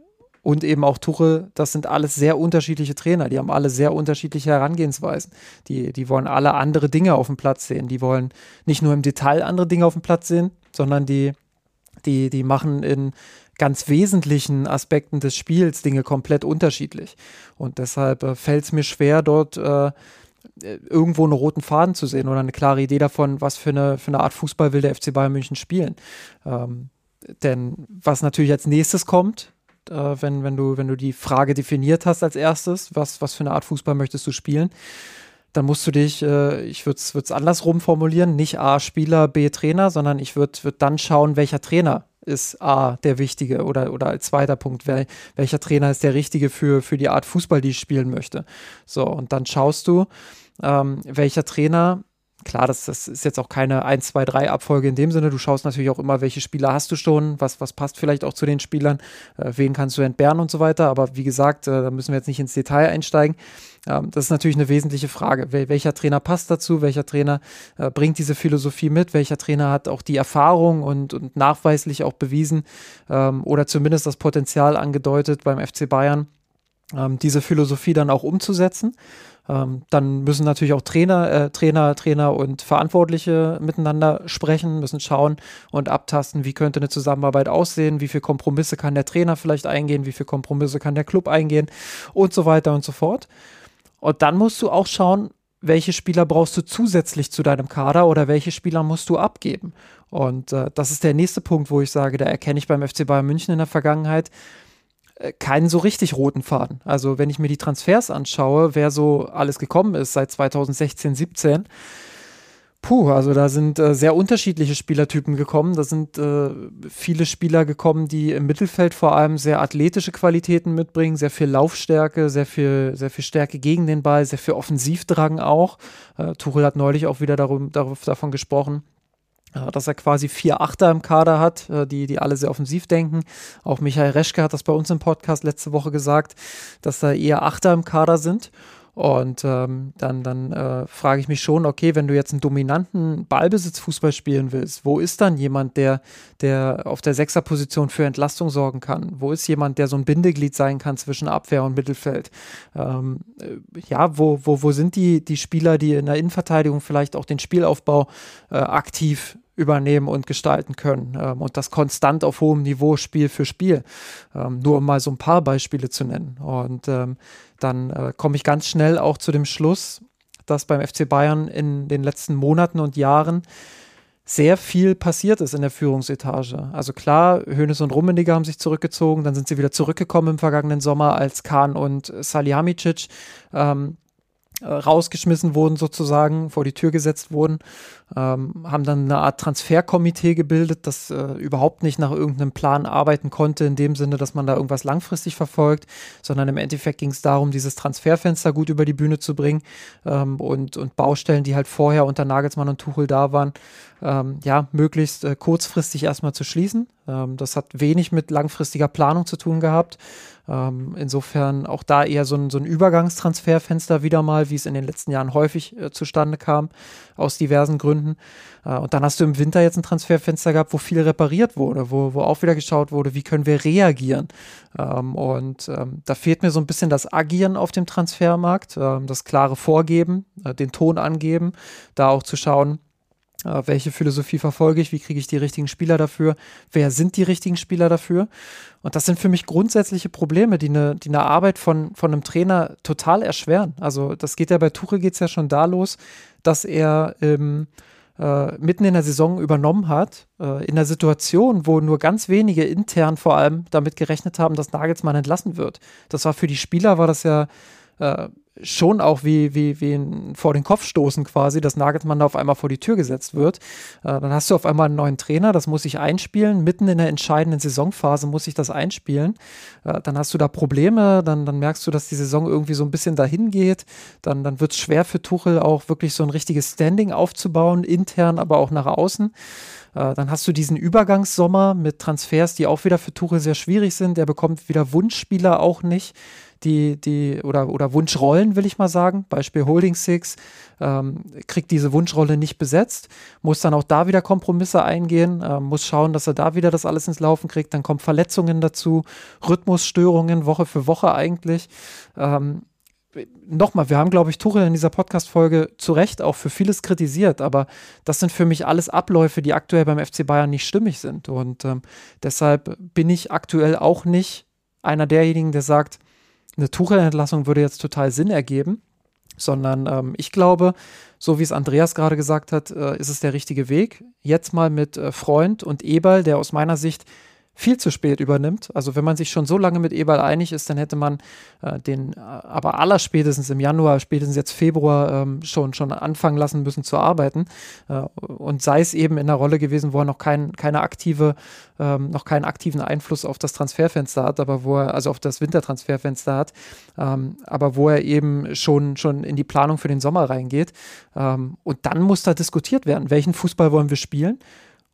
und eben auch Tuchel, das sind alles sehr unterschiedliche Trainer. Die haben alle sehr unterschiedliche Herangehensweisen. Die, die wollen alle andere Dinge auf dem Platz sehen. Die wollen nicht nur im Detail andere Dinge auf dem Platz sehen, sondern die, die, die machen in ganz wesentlichen Aspekten des Spiels Dinge komplett unterschiedlich. Und deshalb äh, fällt es mir schwer, dort äh, irgendwo einen roten Faden zu sehen oder eine klare Idee davon, was für eine, für eine Art Fußball will der FC Bayern München spielen. Ähm, denn was natürlich als nächstes kommt, äh, wenn, wenn, du, wenn du die Frage definiert hast als erstes, was, was für eine Art Fußball möchtest du spielen, dann musst du dich, äh, ich würde es andersrum formulieren, nicht A Spieler, B Trainer, sondern ich würde würd dann schauen, welcher Trainer ist A der wichtige oder, oder als zweiter Punkt, wel, welcher Trainer ist der richtige für, für die Art Fußball, die ich spielen möchte. So, und dann schaust du, ähm, welcher Trainer klar, das, das ist jetzt auch keine 1, 2, 3 Abfolge in dem Sinne. Du schaust natürlich auch immer, welche Spieler hast du schon, was, was passt vielleicht auch zu den Spielern, äh, wen kannst du entbehren und so weiter. Aber wie gesagt, äh, da müssen wir jetzt nicht ins Detail einsteigen. Ähm, das ist natürlich eine wesentliche Frage. Wel welcher Trainer passt dazu? Welcher Trainer äh, bringt diese Philosophie mit? Welcher Trainer hat auch die Erfahrung und, und nachweislich auch bewiesen ähm, oder zumindest das Potenzial angedeutet beim FC Bayern, ähm, diese Philosophie dann auch umzusetzen? Ähm, dann müssen natürlich auch Trainer, äh, Trainer, Trainer und Verantwortliche miteinander sprechen, müssen schauen und abtasten, wie könnte eine Zusammenarbeit aussehen, wie viele Kompromisse kann der Trainer vielleicht eingehen, wie viele Kompromisse kann der Club eingehen und so weiter und so fort. Und dann musst du auch schauen, welche Spieler brauchst du zusätzlich zu deinem Kader oder welche Spieler musst du abgeben. Und äh, das ist der nächste Punkt, wo ich sage, da erkenne ich beim FC Bayern München in der Vergangenheit, keinen so richtig roten Faden. Also wenn ich mir die Transfers anschaue, wer so alles gekommen ist seit 2016, 17, puh, also da sind äh, sehr unterschiedliche Spielertypen gekommen. Da sind äh, viele Spieler gekommen, die im Mittelfeld vor allem sehr athletische Qualitäten mitbringen, sehr viel Laufstärke, sehr viel, sehr viel Stärke gegen den Ball, sehr viel Offensivdrang auch. Äh, Tuchel hat neulich auch wieder darum, darauf, davon gesprochen dass er quasi vier Achter im Kader hat, äh, die, die alle sehr offensiv denken. Auch Michael Reschke hat das bei uns im Podcast letzte Woche gesagt, dass da eher Achter im Kader sind. Und ähm, dann, dann äh, frage ich mich schon, okay, wenn du jetzt einen dominanten Ballbesitzfußball spielen willst, wo ist dann jemand, der, der auf der Sechserposition für Entlastung sorgen kann? Wo ist jemand, der so ein Bindeglied sein kann zwischen Abwehr und Mittelfeld? Ähm, äh, ja, wo, wo, wo sind die, die Spieler, die in der Innenverteidigung vielleicht auch den Spielaufbau äh, aktiv übernehmen und gestalten können. Ähm, und das konstant auf hohem Niveau Spiel für Spiel. Ähm, nur um mal so ein paar Beispiele zu nennen. Und ähm, dann äh, komme ich ganz schnell auch zu dem Schluss, dass beim FC Bayern in den letzten Monaten und Jahren sehr viel passiert ist in der Führungsetage. Also klar, Hoeneß und Rummenigge haben sich zurückgezogen, dann sind sie wieder zurückgekommen im vergangenen Sommer, als Kahn und Salihamidzic ähm, äh, rausgeschmissen wurden, sozusagen, vor die Tür gesetzt wurden, ähm, haben dann eine Art Transferkomitee gebildet, das äh, überhaupt nicht nach irgendeinem Plan arbeiten konnte, in dem Sinne, dass man da irgendwas langfristig verfolgt, sondern im Endeffekt ging es darum, dieses Transferfenster gut über die Bühne zu bringen ähm, und, und Baustellen, die halt vorher unter Nagelsmann und Tuchel da waren, ähm, ja, möglichst äh, kurzfristig erstmal zu schließen. Ähm, das hat wenig mit langfristiger Planung zu tun gehabt. Ähm, insofern auch da eher so ein, so ein Übergangstransferfenster wieder mal, wie es in den letzten Jahren häufig äh, zustande kam, aus diversen Gründen. Äh, und dann hast du im Winter jetzt ein Transferfenster gehabt, wo viel repariert wurde, wo, wo auch wieder geschaut wurde, wie können wir reagieren. Ähm, und ähm, da fehlt mir so ein bisschen das Agieren auf dem Transfermarkt, ähm, das klare Vorgeben, äh, den Ton angeben, da auch zu schauen, äh, welche Philosophie verfolge ich, wie kriege ich die richtigen Spieler dafür, wer sind die richtigen Spieler dafür. Und das sind für mich grundsätzliche Probleme, die eine, die eine Arbeit von, von einem Trainer total erschweren. Also das geht ja bei Tuchel geht es ja schon da los, dass er ähm, äh, mitten in der Saison übernommen hat, äh, in einer Situation, wo nur ganz wenige intern vor allem damit gerechnet haben, dass Nagelsmann entlassen wird. Das war für die Spieler, war das ja äh, schon auch wie, wie, wie vor den Kopf stoßen quasi, dass Nagelsmann da auf einmal vor die Tür gesetzt wird. Äh, dann hast du auf einmal einen neuen Trainer, das muss ich einspielen. Mitten in der entscheidenden Saisonphase muss ich das einspielen. Äh, dann hast du da Probleme, dann, dann merkst du, dass die Saison irgendwie so ein bisschen dahin geht. Dann, dann wird es schwer für Tuchel auch wirklich so ein richtiges Standing aufzubauen, intern, aber auch nach außen. Äh, dann hast du diesen Übergangssommer mit Transfers, die auch wieder für Tuchel sehr schwierig sind. Der bekommt wieder Wunschspieler auch nicht die, die, oder, oder Wunschrollen, will ich mal sagen. Beispiel Holding Six, ähm, kriegt diese Wunschrolle nicht besetzt, muss dann auch da wieder Kompromisse eingehen, äh, muss schauen, dass er da wieder das alles ins Laufen kriegt. Dann kommen Verletzungen dazu, Rhythmusstörungen Woche für Woche eigentlich. Ähm, nochmal, wir haben, glaube ich, Tuchel in dieser Podcast-Folge zu Recht auch für vieles kritisiert, aber das sind für mich alles Abläufe, die aktuell beim FC Bayern nicht stimmig sind. Und ähm, deshalb bin ich aktuell auch nicht einer derjenigen, der sagt, eine Tuchel-Entlassung würde jetzt total Sinn ergeben, sondern ähm, ich glaube, so wie es Andreas gerade gesagt hat, äh, ist es der richtige Weg. Jetzt mal mit äh, Freund und Eberl, der aus meiner Sicht viel zu spät übernimmt. Also wenn man sich schon so lange mit Eberl einig ist, dann hätte man äh, den äh, aber aller spätestens im Januar, spätestens jetzt Februar ähm, schon, schon anfangen lassen müssen zu arbeiten. Äh, und sei es eben in der Rolle gewesen, wo er noch kein, keine aktive, ähm, noch keinen aktiven Einfluss auf das Transferfenster hat, aber wo er, also auf das Wintertransferfenster hat, ähm, aber wo er eben schon, schon in die Planung für den Sommer reingeht. Ähm, und dann muss da diskutiert werden, welchen Fußball wollen wir spielen?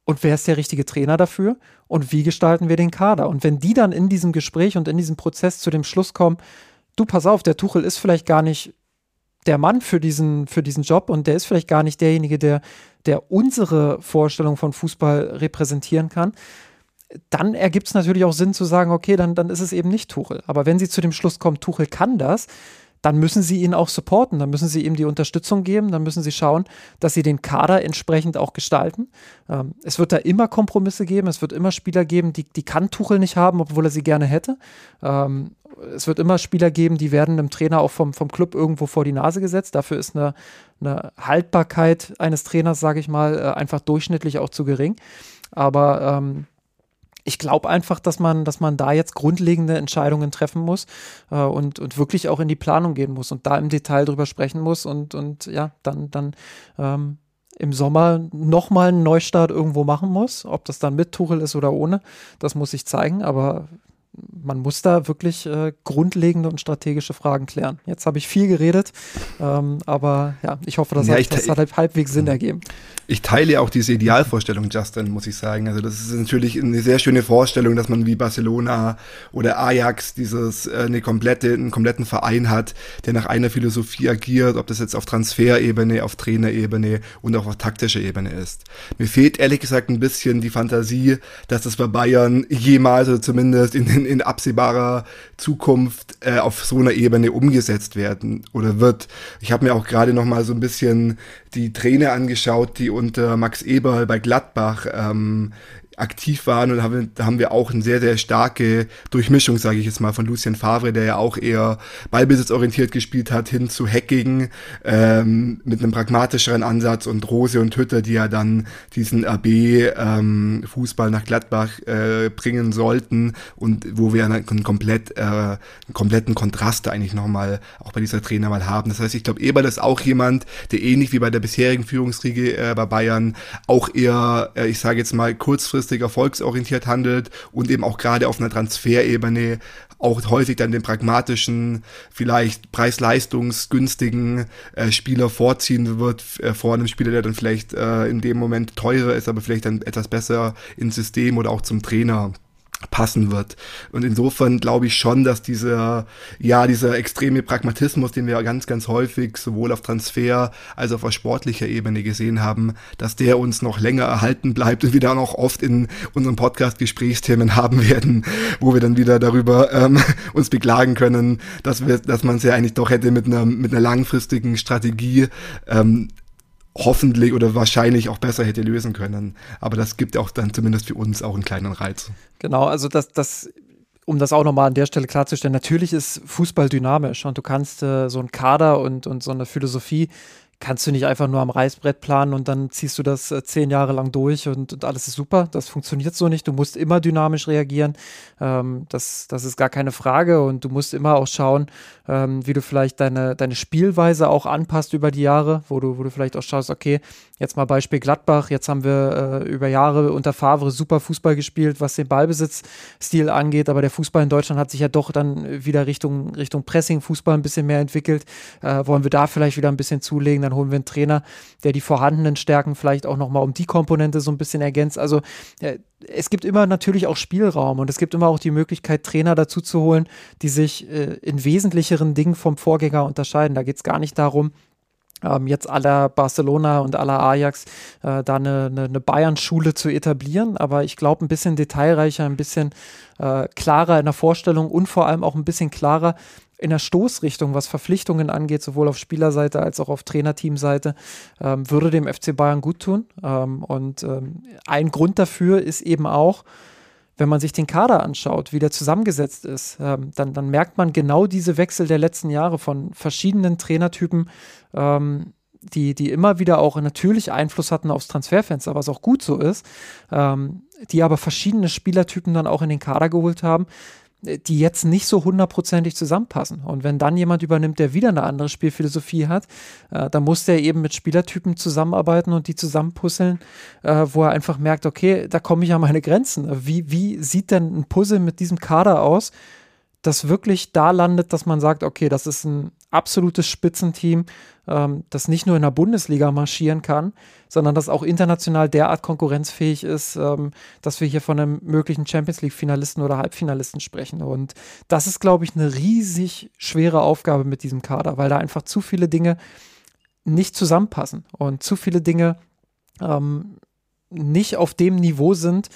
Und wer ist der richtige Trainer dafür und wie gestalten wir den Kader. Und wenn die dann in diesem Gespräch und in diesem Prozess zu dem Schluss kommen, du pass auf, der Tuchel ist vielleicht gar nicht der Mann für diesen, für diesen Job und der ist vielleicht gar nicht derjenige, der, der unsere Vorstellung von Fußball repräsentieren kann, dann ergibt es natürlich auch Sinn zu sagen, okay, dann, dann ist es eben nicht Tuchel. Aber wenn sie zu dem Schluss kommen, Tuchel kann das, dann müssen sie ihn auch supporten, dann müssen sie ihm die Unterstützung geben, dann müssen sie schauen, dass sie den Kader entsprechend auch gestalten. Ähm, es wird da immer Kompromisse geben, es wird immer Spieler geben, die, die kann Tuchel nicht haben, obwohl er sie gerne hätte. Ähm, es wird immer Spieler geben, die werden einem Trainer auch vom, vom Club irgendwo vor die Nase gesetzt. Dafür ist eine, eine Haltbarkeit eines Trainers, sage ich mal, äh, einfach durchschnittlich auch zu gering. Aber ähm, ich glaube einfach, dass man, dass man da jetzt grundlegende Entscheidungen treffen muss äh, und, und wirklich auch in die Planung gehen muss und da im Detail drüber sprechen muss und, und ja, dann, dann ähm, im Sommer nochmal einen Neustart irgendwo machen muss. Ob das dann mit Tuchel ist oder ohne, das muss sich zeigen, aber man muss da wirklich äh, grundlegende und strategische Fragen klären. Jetzt habe ich viel geredet, ähm, aber ja, ich hoffe, das, ja, hat, das hat halbwegs Sinn ergeben ich teile auch diese Idealvorstellung, Justin, muss ich sagen. Also das ist natürlich eine sehr schöne Vorstellung, dass man wie Barcelona oder Ajax dieses äh, eine komplette, einen kompletten Verein hat, der nach einer Philosophie agiert, ob das jetzt auf Transferebene, auf Trainerebene und auch auf taktischer Ebene ist. Mir fehlt ehrlich gesagt ein bisschen die Fantasie, dass das bei Bayern jemals oder zumindest in, in, in absehbarer Zukunft äh, auf so einer Ebene umgesetzt werden oder wird. Ich habe mir auch gerade noch mal so ein bisschen die Trainer angeschaut, die unter Max Eberl bei Gladbach ähm, aktiv waren und haben, haben wir auch eine sehr, sehr starke Durchmischung, sage ich jetzt mal, von Lucien Favre, der ja auch eher ballbesitzorientiert gespielt hat, hin zu Hacking ähm, mit einem pragmatischeren Ansatz und Rose und Hütter, die ja dann diesen RB-Fußball ähm, nach Gladbach äh, bringen sollten und wo wir einen, komplett, äh, einen kompletten Kontrast eigentlich nochmal auch bei dieser Trainer mal haben. Das heißt, ich glaube, Eberl ist auch jemand, der ähnlich wie bei der bisherigen Führungsriege äh, bei Bayern auch eher, äh, ich sage jetzt mal, kurzfristig kurzfristig erfolgsorientiert handelt und eben auch gerade auf einer Transferebene auch häufig dann den pragmatischen, vielleicht preis-leistungsgünstigen äh, Spieler vorziehen wird, äh, vor einem Spieler, der dann vielleicht äh, in dem Moment teurer ist, aber vielleicht dann etwas besser ins System oder auch zum Trainer passen wird. Und insofern glaube ich schon, dass dieser, ja, dieser extreme Pragmatismus, den wir ganz, ganz häufig sowohl auf Transfer als auch auf sportlicher Ebene gesehen haben, dass der uns noch länger erhalten bleibt und wir dann auch oft in unseren Podcast-Gesprächsthemen haben werden, wo wir dann wieder darüber ähm, uns beklagen können, dass wir, dass man es ja eigentlich doch hätte mit einer, mit einer langfristigen Strategie ähm, hoffentlich oder wahrscheinlich auch besser hätte lösen können. Aber das gibt auch dann zumindest für uns auch einen kleinen Reiz. Genau, also das, das um das auch nochmal an der Stelle klarzustellen, natürlich ist Fußball dynamisch und du kannst äh, so einen Kader und, und so eine Philosophie kannst du nicht einfach nur am Reißbrett planen und dann ziehst du das äh, zehn Jahre lang durch und, und, alles ist super. Das funktioniert so nicht. Du musst immer dynamisch reagieren. Ähm, das, das ist gar keine Frage und du musst immer auch schauen, ähm, wie du vielleicht deine, deine Spielweise auch anpasst über die Jahre, wo du, wo du vielleicht auch schaust, okay, jetzt mal Beispiel Gladbach, jetzt haben wir äh, über Jahre unter Favre super Fußball gespielt, was den Ballbesitzstil angeht, aber der Fußball in Deutschland hat sich ja doch dann wieder Richtung, Richtung Pressing-Fußball ein bisschen mehr entwickelt. Äh, wollen wir da vielleicht wieder ein bisschen zulegen? Dann holen wir einen Trainer, der die vorhandenen Stärken vielleicht auch nochmal um die Komponente so ein bisschen ergänzt. Also äh, es gibt immer natürlich auch Spielraum und es gibt immer auch die Möglichkeit, Trainer dazu zu holen, die sich äh, in wesentlicheren Dingen vom Vorgänger unterscheiden. Da geht es gar nicht darum, ähm, jetzt aller Barcelona und aller Ajax äh, da eine, eine, eine Bayern-Schule zu etablieren. Aber ich glaube, ein bisschen detailreicher, ein bisschen äh, klarer in der Vorstellung und vor allem auch ein bisschen klarer in der Stoßrichtung, was Verpflichtungen angeht, sowohl auf Spielerseite als auch auf Trainerteamseite, ähm, würde dem FC Bayern gut tun. Ähm, und ähm, ein Grund dafür ist eben auch, wenn man sich den Kader anschaut, wie der zusammengesetzt ist, ähm, dann, dann merkt man genau diese Wechsel der letzten Jahre von verschiedenen Trainertypen, ähm, die, die immer wieder auch natürlich Einfluss hatten aufs Transferfenster, was auch gut so ist, ähm, die aber verschiedene Spielertypen dann auch in den Kader geholt haben, die jetzt nicht so hundertprozentig zusammenpassen. Und wenn dann jemand übernimmt, der wieder eine andere Spielphilosophie hat, äh, dann muss der eben mit Spielertypen zusammenarbeiten und die zusammenpuzzeln, äh, wo er einfach merkt, okay, da komme ich an meine Grenzen. Wie, wie sieht denn ein Puzzle mit diesem Kader aus, das wirklich da landet, dass man sagt, okay, das ist ein absolutes Spitzenteam, ähm, das nicht nur in der Bundesliga marschieren kann, sondern das auch international derart konkurrenzfähig ist, ähm, dass wir hier von einem möglichen Champions League-Finalisten oder Halbfinalisten sprechen. Und das ist, glaube ich, eine riesig schwere Aufgabe mit diesem Kader, weil da einfach zu viele Dinge nicht zusammenpassen und zu viele Dinge ähm, nicht auf dem Niveau sind,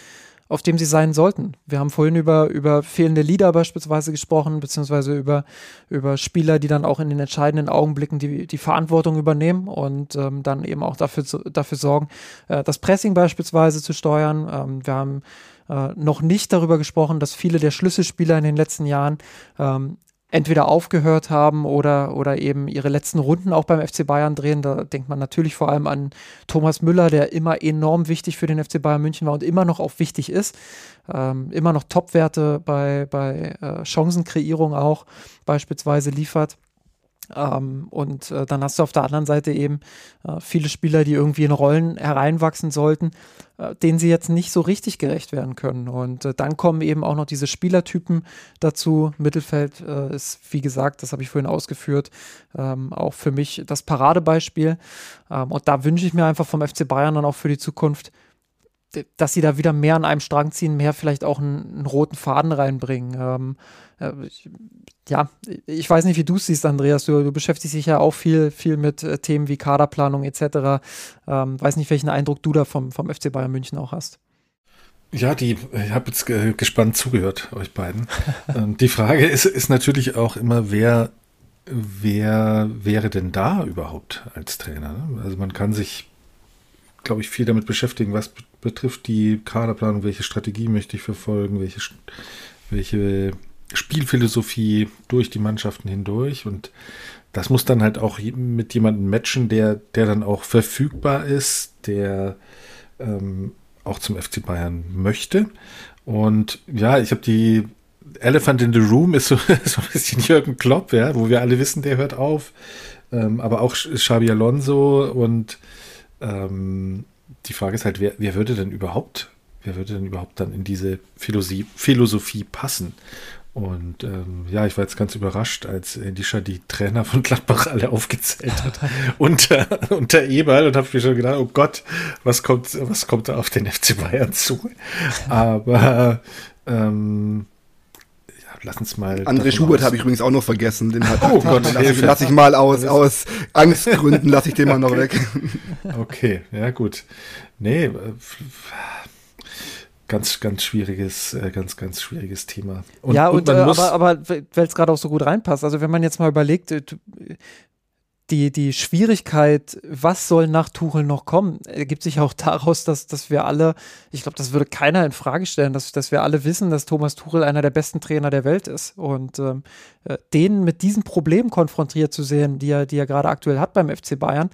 auf dem sie sein sollten. Wir haben vorhin über, über fehlende Leader beispielsweise gesprochen, beziehungsweise über, über Spieler, die dann auch in den entscheidenden Augenblicken die, die Verantwortung übernehmen und ähm, dann eben auch dafür, dafür sorgen, äh, das Pressing beispielsweise zu steuern. Ähm, wir haben äh, noch nicht darüber gesprochen, dass viele der Schlüsselspieler in den letzten Jahren ähm, entweder aufgehört haben oder, oder eben ihre letzten Runden auch beim FC Bayern drehen. Da denkt man natürlich vor allem an Thomas Müller, der immer enorm wichtig für den FC Bayern München war und immer noch auch wichtig ist. Ähm, immer noch Topwerte bei, bei äh, Chancenkreierung auch beispielsweise liefert. Ähm, und äh, dann hast du auf der anderen Seite eben äh, viele Spieler, die irgendwie in Rollen hereinwachsen sollten, äh, denen sie jetzt nicht so richtig gerecht werden können. Und äh, dann kommen eben auch noch diese Spielertypen dazu. Mittelfeld äh, ist, wie gesagt, das habe ich vorhin ausgeführt, ähm, auch für mich das Paradebeispiel. Ähm, und da wünsche ich mir einfach vom FC Bayern dann auch für die Zukunft, dass sie da wieder mehr an einem Strang ziehen, mehr vielleicht auch einen, einen roten Faden reinbringen. Ähm, äh, ja, ich weiß nicht, wie du es siehst, Andreas. Du, du, beschäftigst dich ja auch viel, viel mit äh, Themen wie Kaderplanung etc. Ähm, weiß nicht, welchen Eindruck du da vom, vom FC Bayern München auch hast. Ja, die, ich habe jetzt gespannt zugehört, euch beiden. ähm, die Frage ist, ist natürlich auch immer, wer, wer wäre denn da überhaupt als Trainer? Ne? Also man kann sich glaube ich, viel damit beschäftigen, was betrifft die Kaderplanung, welche Strategie möchte ich verfolgen, welche, welche Spielphilosophie durch die Mannschaften hindurch und das muss dann halt auch mit jemandem matchen, der, der dann auch verfügbar ist, der ähm, auch zum FC Bayern möchte. Und ja, ich habe die Elephant in the Room ist so, so ein bisschen Jürgen Klopp, ja, wo wir alle wissen, der hört auf. Ähm, aber auch Xabi Alonso und ähm, die Frage ist halt, wer, wer würde denn überhaupt, wer würde denn überhaupt dann in diese Philosophie, Philosophie passen? Und ähm, ja, ich war jetzt ganz überrascht, als Elisha die Trainer von Gladbach alle aufgezählt hat unter, unter Eberl und habe mir schon gedacht, oh Gott, was kommt, was kommt da auf den FC Bayern zu? Aber ähm, lass uns mal. André Schubert habe ich übrigens auch noch vergessen. Den hat, oh Gott, lass ich, lass ich mal aus, aus Angstgründen, lasse ich den mal noch weg. Okay, ja gut. Nee, äh, ganz, ganz schwieriges, äh, ganz, ganz schwieriges Thema. Und, ja, und, und äh, aber, aber weil es gerade auch so gut reinpasst. Also wenn man jetzt mal überlegt, die, die Schwierigkeit, was soll nach Tuchel noch kommen, ergibt sich auch daraus, dass, dass wir alle, ich glaube, das würde keiner in Frage stellen, dass, dass wir alle wissen, dass Thomas Tuchel einer der besten Trainer der Welt ist. Und ähm, äh, den mit diesem Problem konfrontiert zu sehen, die er, die er gerade aktuell hat beim FC Bayern,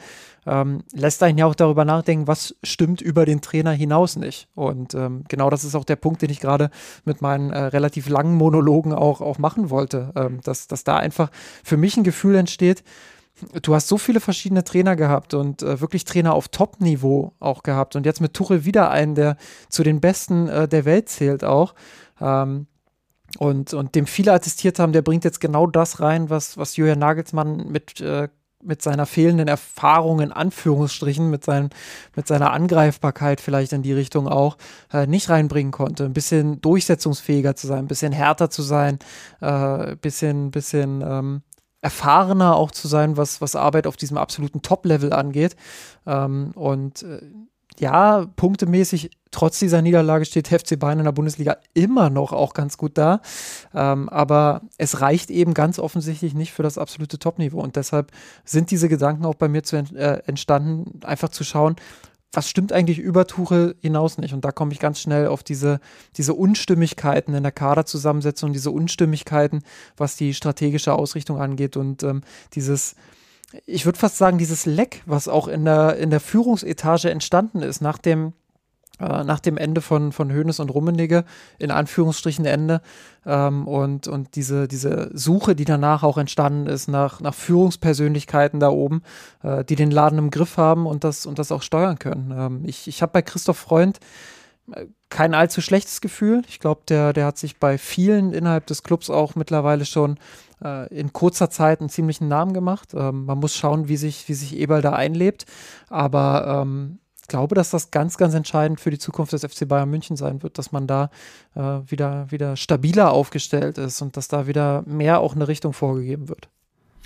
ähm, lässt einen ja auch darüber nachdenken, was stimmt über den Trainer hinaus nicht. Und ähm, genau das ist auch der Punkt, den ich gerade mit meinen äh, relativ langen Monologen auch, auch machen wollte, ähm, dass, dass da einfach für mich ein Gefühl entsteht, du hast so viele verschiedene Trainer gehabt und äh, wirklich Trainer auf Top-Niveau auch gehabt und jetzt mit Tuchel wieder einen, der zu den Besten äh, der Welt zählt auch. Ähm, und, und dem viele attestiert haben, der bringt jetzt genau das rein, was, was Julian Nagelsmann mit, äh, mit seiner fehlenden Erfahrung in Anführungsstrichen, mit, seinem, mit seiner Angreifbarkeit vielleicht in die Richtung auch, äh, nicht reinbringen konnte. Ein bisschen durchsetzungsfähiger zu sein, ein bisschen härter zu sein, ein äh, bisschen, bisschen ähm, erfahrener auch zu sein, was, was Arbeit auf diesem absoluten Top-Level angeht. Ähm, und äh, ja, punktemäßig, trotz dieser Niederlage steht FC Bayern in der Bundesliga immer noch auch ganz gut da. Ähm, aber es reicht eben ganz offensichtlich nicht für das absolute Top-Niveau. Und deshalb sind diese Gedanken auch bei mir zu, äh, entstanden, einfach zu schauen, was stimmt eigentlich über Tuchel hinaus nicht? Und da komme ich ganz schnell auf diese, diese Unstimmigkeiten in der Kaderzusammensetzung, diese Unstimmigkeiten, was die strategische Ausrichtung angeht und ähm, dieses, ich würde fast sagen, dieses Leck, was auch in der, in der Führungsetage entstanden ist, nach dem, nach dem Ende von, von Hoeneß und Rummenigge, in Anführungsstrichen Ende, ähm, und, und diese, diese Suche, die danach auch entstanden ist, nach, nach Führungspersönlichkeiten da oben, äh, die den Laden im Griff haben und das, und das auch steuern können. Ähm, ich ich habe bei Christoph Freund äh, kein allzu schlechtes Gefühl. Ich glaube, der, der hat sich bei vielen innerhalb des Clubs auch mittlerweile schon äh, in kurzer Zeit einen ziemlichen Namen gemacht. Ähm, man muss schauen, wie sich, wie sich Eberl da einlebt. Aber ähm, glaube, dass das ganz, ganz entscheidend für die Zukunft des FC Bayern München sein wird, dass man da äh, wieder, wieder stabiler aufgestellt ist und dass da wieder mehr auch eine Richtung vorgegeben wird.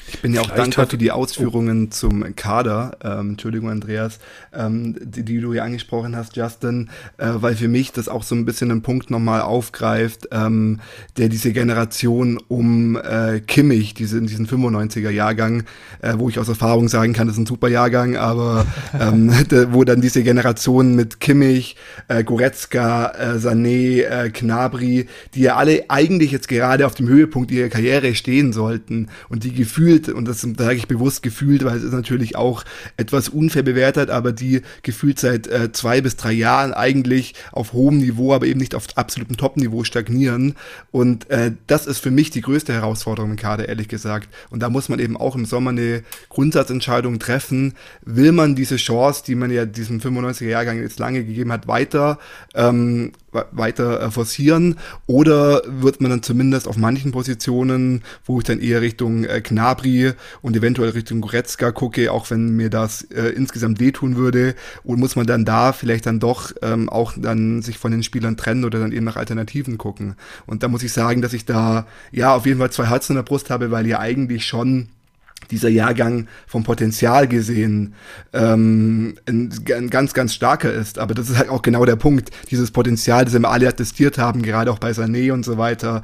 Ich bin ja auch dankbar für die Ausführungen oh. zum Kader. Ähm, Entschuldigung, Andreas, ähm, die, die, du ja angesprochen hast, Justin, äh, weil für mich das auch so ein bisschen einen Punkt nochmal aufgreift, ähm, der diese Generation um äh, Kimmich, diese, diesen 95er Jahrgang, äh, wo ich aus Erfahrung sagen kann, das ist ein super Jahrgang, aber ähm, wo dann diese Generation mit Kimmich, äh, Goretzka, äh, Sané, äh, Knabri, die ja alle eigentlich jetzt gerade auf dem Höhepunkt ihrer Karriere stehen sollten und die gefühlt gefühlt, und das sage ich bewusst gefühlt, weil es ist natürlich auch etwas unfair bewertet, aber die gefühlt seit äh, zwei bis drei Jahren eigentlich auf hohem Niveau, aber eben nicht auf absolutem Top-Niveau stagnieren. Und äh, das ist für mich die größte Herausforderung im Kader, ehrlich gesagt. Und da muss man eben auch im Sommer eine Grundsatzentscheidung treffen. Will man diese Chance, die man ja diesem 95er-Jahrgang jetzt lange gegeben hat, weiter ähm, weiter äh, forcieren oder wird man dann zumindest auf manchen Positionen, wo ich dann eher Richtung äh, Knabri und eventuell Richtung Goretzka gucke, auch wenn mir das äh, insgesamt wehtun würde, und muss man dann da vielleicht dann doch ähm, auch dann sich von den Spielern trennen oder dann eben nach Alternativen gucken. Und da muss ich sagen, dass ich da ja auf jeden Fall zwei Herzen in der Brust habe, weil ja eigentlich schon dieser Jahrgang vom Potenzial gesehen ähm, ein, ein, ganz, ganz starker ist. Aber das ist halt auch genau der Punkt. Dieses Potenzial, das wir alle attestiert haben, gerade auch bei Sané und so weiter,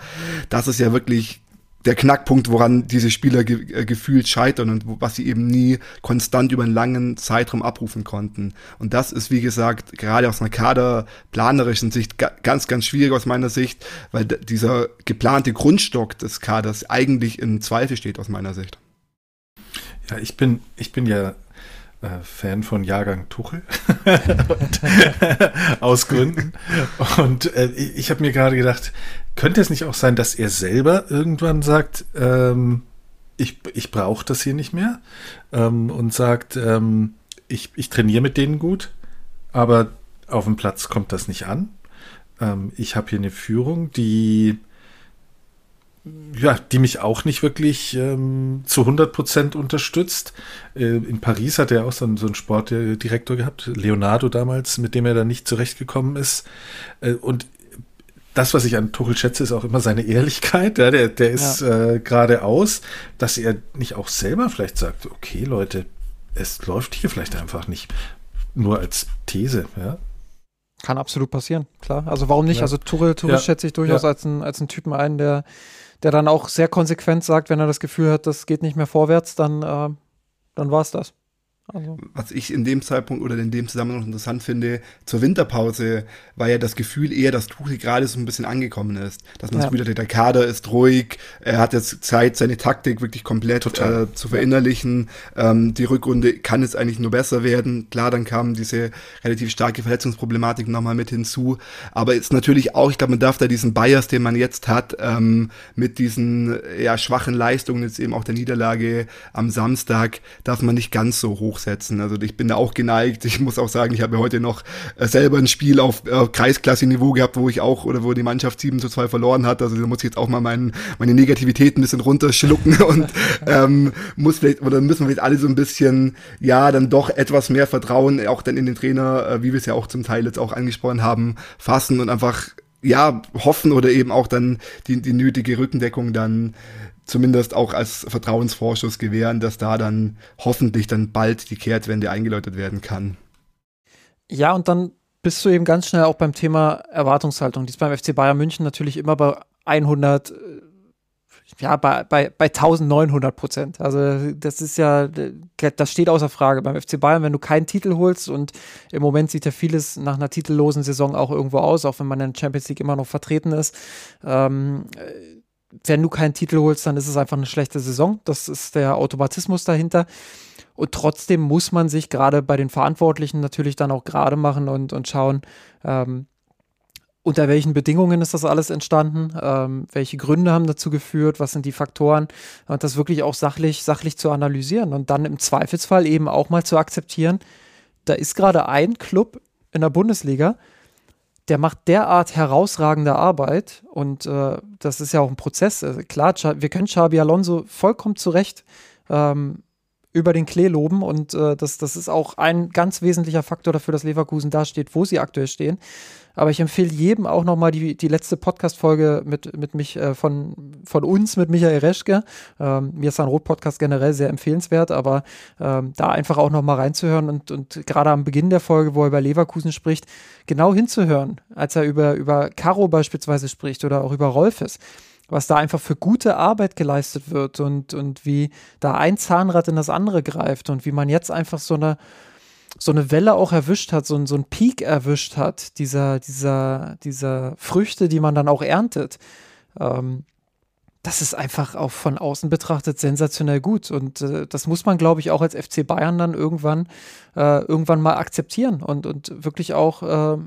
das ist ja wirklich der Knackpunkt, woran diese Spieler ge äh, gefühlt scheitern und was sie eben nie konstant über einen langen Zeitraum abrufen konnten. Und das ist, wie gesagt, gerade aus einer kaderplanerischen Sicht ganz, ganz schwierig aus meiner Sicht, weil dieser geplante Grundstock des Kaders eigentlich in Zweifel steht aus meiner Sicht. Ja, ich bin, ich bin ja Fan von Jahrgang Tuchel aus Gründen. Und äh, ich habe mir gerade gedacht, könnte es nicht auch sein, dass er selber irgendwann sagt, ähm, ich, ich brauche das hier nicht mehr ähm, und sagt, ähm, ich, ich trainiere mit denen gut, aber auf dem Platz kommt das nicht an. Ähm, ich habe hier eine Führung, die ja, die mich auch nicht wirklich ähm, zu 100 Prozent unterstützt. Äh, in Paris hat er auch so einen, so einen Sportdirektor gehabt, Leonardo damals, mit dem er dann nicht zurechtgekommen ist. Äh, und das, was ich an Tuchel schätze, ist auch immer seine Ehrlichkeit. Ja, der, der ist ja. äh, geradeaus, dass er nicht auch selber vielleicht sagt, okay, Leute, es läuft hier vielleicht einfach nicht. Nur als These, ja. Kann absolut passieren, klar. Also warum nicht? Ja. Also Tuchel, Tuchel schätze ich durchaus als, einen, als einen Typen ein, der der dann auch sehr konsequent sagt, wenn er das Gefühl hat, das geht nicht mehr vorwärts, dann, äh, dann war es das. Also. Was ich in dem Zeitpunkt oder in dem Zusammenhang interessant finde, zur Winterpause war ja das Gefühl eher, dass Tuchel gerade so ein bisschen angekommen ist. Dass man ja. hat, der Kader ist ruhig, er hat jetzt Zeit, seine Taktik wirklich komplett äh, zu verinnerlichen. Ja. Ähm, die Rückrunde kann jetzt eigentlich nur besser werden. Klar, dann kam diese relativ starke Verletzungsproblematik nochmal mit hinzu. Aber jetzt natürlich auch, ich glaube, man darf da diesen Bias, den man jetzt hat, ähm, mit diesen ja, schwachen Leistungen, jetzt eben auch der Niederlage am Samstag, darf man nicht ganz so hoch hochsetzen. Also ich bin da auch geneigt. Ich muss auch sagen, ich habe heute noch äh, selber ein Spiel auf äh, Kreisklasse-Niveau gehabt, wo ich auch oder wo die Mannschaft 7 zu 2 verloren hat. Also da muss ich jetzt auch mal mein, meine Negativität ein bisschen runterschlucken und ähm, muss vielleicht, oder müssen wir vielleicht alle so ein bisschen, ja, dann doch etwas mehr Vertrauen, auch dann in den Trainer, äh, wie wir es ja auch zum Teil jetzt auch angesprochen haben, fassen und einfach ja, hoffen oder eben auch dann die, die nötige Rückendeckung dann zumindest auch als Vertrauensvorschuss gewähren, dass da dann hoffentlich dann bald die Kehrtwende eingeläutet werden kann. Ja, und dann bist du eben ganz schnell auch beim Thema Erwartungshaltung. Die ist beim FC Bayern München natürlich immer bei 100, äh, ja, bei, bei, bei 1900 Prozent. Also, das ist ja, das steht außer Frage. Beim FC Bayern, wenn du keinen Titel holst und im Moment sieht ja vieles nach einer titellosen Saison auch irgendwo aus, auch wenn man in der Champions League immer noch vertreten ist. Ähm, wenn du keinen Titel holst, dann ist es einfach eine schlechte Saison. Das ist der Automatismus dahinter. Und trotzdem muss man sich gerade bei den Verantwortlichen natürlich dann auch gerade machen und, und schauen, ähm, unter welchen Bedingungen ist das alles entstanden, ähm, welche Gründe haben dazu geführt, was sind die Faktoren und das wirklich auch sachlich, sachlich zu analysieren und dann im Zweifelsfall eben auch mal zu akzeptieren, da ist gerade ein Club in der Bundesliga, der macht derart herausragende Arbeit und äh, das ist ja auch ein Prozess. Also klar, wir können Xabi Alonso vollkommen zurecht ähm, über den Klee loben und äh, das, das ist auch ein ganz wesentlicher Faktor dafür, dass Leverkusen da steht, wo sie aktuell stehen. Aber ich empfehle jedem auch nochmal die, die letzte Podcast-Folge mit, mit mich, äh, von, von uns, mit Michael Reschke. Ähm, mir ist ein Rot-Podcast generell sehr empfehlenswert, aber ähm, da einfach auch nochmal reinzuhören und, und gerade am Beginn der Folge, wo er über Leverkusen spricht, genau hinzuhören, als er über, über Caro beispielsweise spricht oder auch über Rolfes was da einfach für gute Arbeit geleistet wird und, und wie da ein Zahnrad in das andere greift und wie man jetzt einfach so eine, so eine Welle auch erwischt hat, so, so einen Peak erwischt hat, dieser, dieser, dieser Früchte, die man dann auch erntet. Ähm, das ist einfach auch von außen betrachtet sensationell gut. Und äh, das muss man, glaube ich, auch als FC Bayern dann irgendwann, äh, irgendwann mal akzeptieren und, und wirklich auch äh,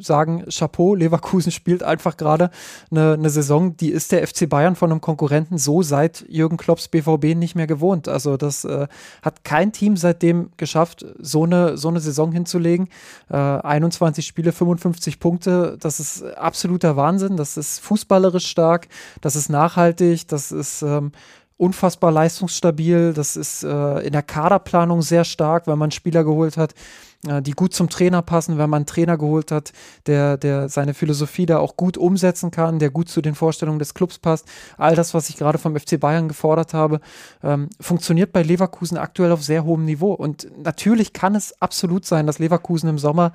sagen, Chapeau, Leverkusen spielt einfach gerade eine, eine Saison, die ist der FC Bayern von einem Konkurrenten so seit Jürgen Klopps BVB nicht mehr gewohnt. Also das äh, hat kein Team seitdem geschafft, so eine, so eine Saison hinzulegen. Äh, 21 Spiele, 55 Punkte, das ist absoluter Wahnsinn. Das ist fußballerisch stark, das ist nachhaltig, das ist ähm, unfassbar leistungsstabil, das ist äh, in der Kaderplanung sehr stark, weil man Spieler geholt hat, die gut zum Trainer passen, wenn man einen Trainer geholt hat, der, der seine Philosophie da auch gut umsetzen kann, der gut zu den Vorstellungen des Clubs passt. All das, was ich gerade vom FC Bayern gefordert habe, ähm, funktioniert bei Leverkusen aktuell auf sehr hohem Niveau. Und natürlich kann es absolut sein, dass Leverkusen im Sommer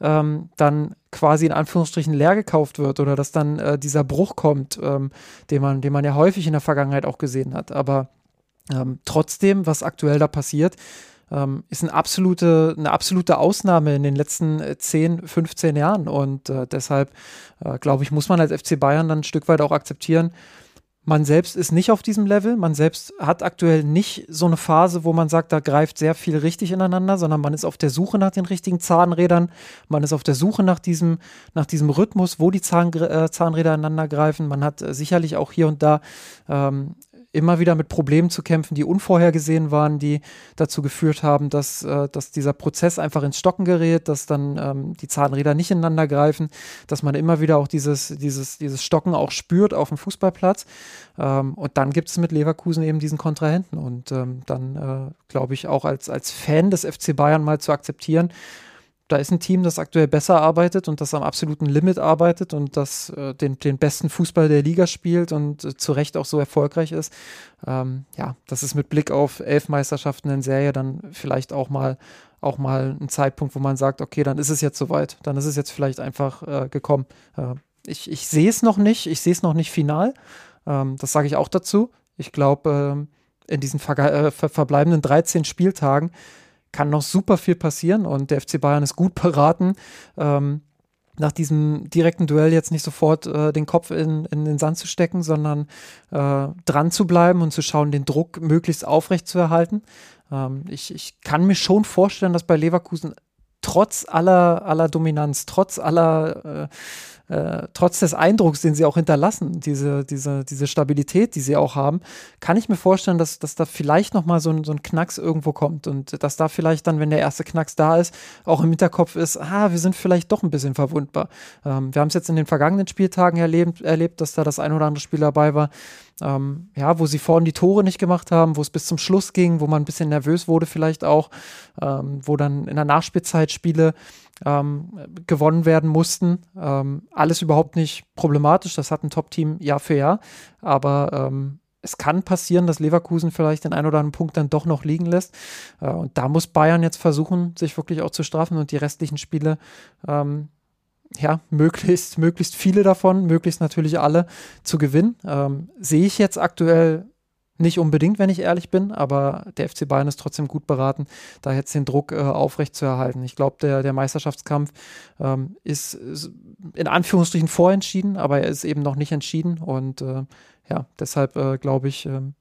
ähm, dann quasi in Anführungsstrichen leer gekauft wird oder dass dann äh, dieser Bruch kommt, ähm, den, man, den man ja häufig in der Vergangenheit auch gesehen hat. Aber ähm, trotzdem, was aktuell da passiert, ähm, ist eine absolute, eine absolute Ausnahme in den letzten 10, äh, 15 Jahren. Und äh, deshalb, äh, glaube ich, muss man als FC Bayern dann ein Stück weit auch akzeptieren, man selbst ist nicht auf diesem Level. Man selbst hat aktuell nicht so eine Phase, wo man sagt, da greift sehr viel richtig ineinander, sondern man ist auf der Suche nach den richtigen Zahnrädern. Man ist auf der Suche nach diesem, nach diesem Rhythmus, wo die Zahn, äh, Zahnräder ineinander greifen. Man hat äh, sicherlich auch hier und da ähm, immer wieder mit Problemen zu kämpfen, die unvorhergesehen waren, die dazu geführt haben, dass, äh, dass dieser Prozess einfach ins Stocken gerät, dass dann ähm, die Zahnräder nicht ineinander greifen, dass man immer wieder auch dieses, dieses, dieses Stocken auch spürt auf dem Fußballplatz. Ähm, und dann gibt es mit Leverkusen eben diesen Kontrahenten. Und ähm, dann äh, glaube ich auch als, als Fan des FC Bayern mal zu akzeptieren, da ist ein Team, das aktuell besser arbeitet und das am absoluten Limit arbeitet und das äh, den, den besten Fußball der Liga spielt und äh, zu Recht auch so erfolgreich ist. Ähm, ja, das ist mit Blick auf elf Meisterschaften in Serie dann vielleicht auch mal auch mal ein Zeitpunkt, wo man sagt, okay, dann ist es jetzt soweit, dann ist es jetzt vielleicht einfach äh, gekommen. Äh, ich ich sehe es noch nicht, ich sehe es noch nicht final. Ähm, das sage ich auch dazu. Ich glaube, ähm, in diesen äh, ver verbleibenden 13 Spieltagen kann noch super viel passieren und der FC Bayern ist gut beraten. Ähm, nach diesem direkten Duell jetzt nicht sofort äh, den Kopf in, in, den Sand zu stecken, sondern äh, dran zu bleiben und zu schauen, den Druck möglichst aufrecht zu erhalten. Ähm, ich, ich kann mir schon vorstellen, dass bei Leverkusen trotz aller, aller Dominanz, trotz aller äh, äh, trotz des Eindrucks, den sie auch hinterlassen, diese, diese, diese Stabilität, die sie auch haben, kann ich mir vorstellen, dass, dass da vielleicht nochmal so ein, so ein Knacks irgendwo kommt und dass da vielleicht dann, wenn der erste Knacks da ist, auch im Hinterkopf ist, ah, wir sind vielleicht doch ein bisschen verwundbar. Ähm, wir haben es jetzt in den vergangenen Spieltagen erlebt, erlebt, dass da das ein oder andere Spiel dabei war, ähm, ja, wo sie vorhin die Tore nicht gemacht haben, wo es bis zum Schluss ging, wo man ein bisschen nervös wurde vielleicht auch, ähm, wo dann in der Nachspielzeit Spiele ähm, gewonnen werden mussten. Ähm, alles überhaupt nicht problematisch, das hat ein Top-Team Jahr für Jahr, aber ähm, es kann passieren, dass Leverkusen vielleicht den einen oder anderen Punkt dann doch noch liegen lässt. Äh, und da muss Bayern jetzt versuchen, sich wirklich auch zu strafen und die restlichen Spiele ähm, ja, möglichst, möglichst viele davon, möglichst natürlich alle zu gewinnen. Ähm, sehe ich jetzt aktuell nicht unbedingt, wenn ich ehrlich bin, aber der FC Bayern ist trotzdem gut beraten, da jetzt den Druck äh, aufrechtzuerhalten. Ich glaube, der, der Meisterschaftskampf ähm, ist, ist, in Anführungsstrichen vorentschieden, aber er ist eben noch nicht entschieden. Und äh, ja, deshalb äh, glaube ich, ähm,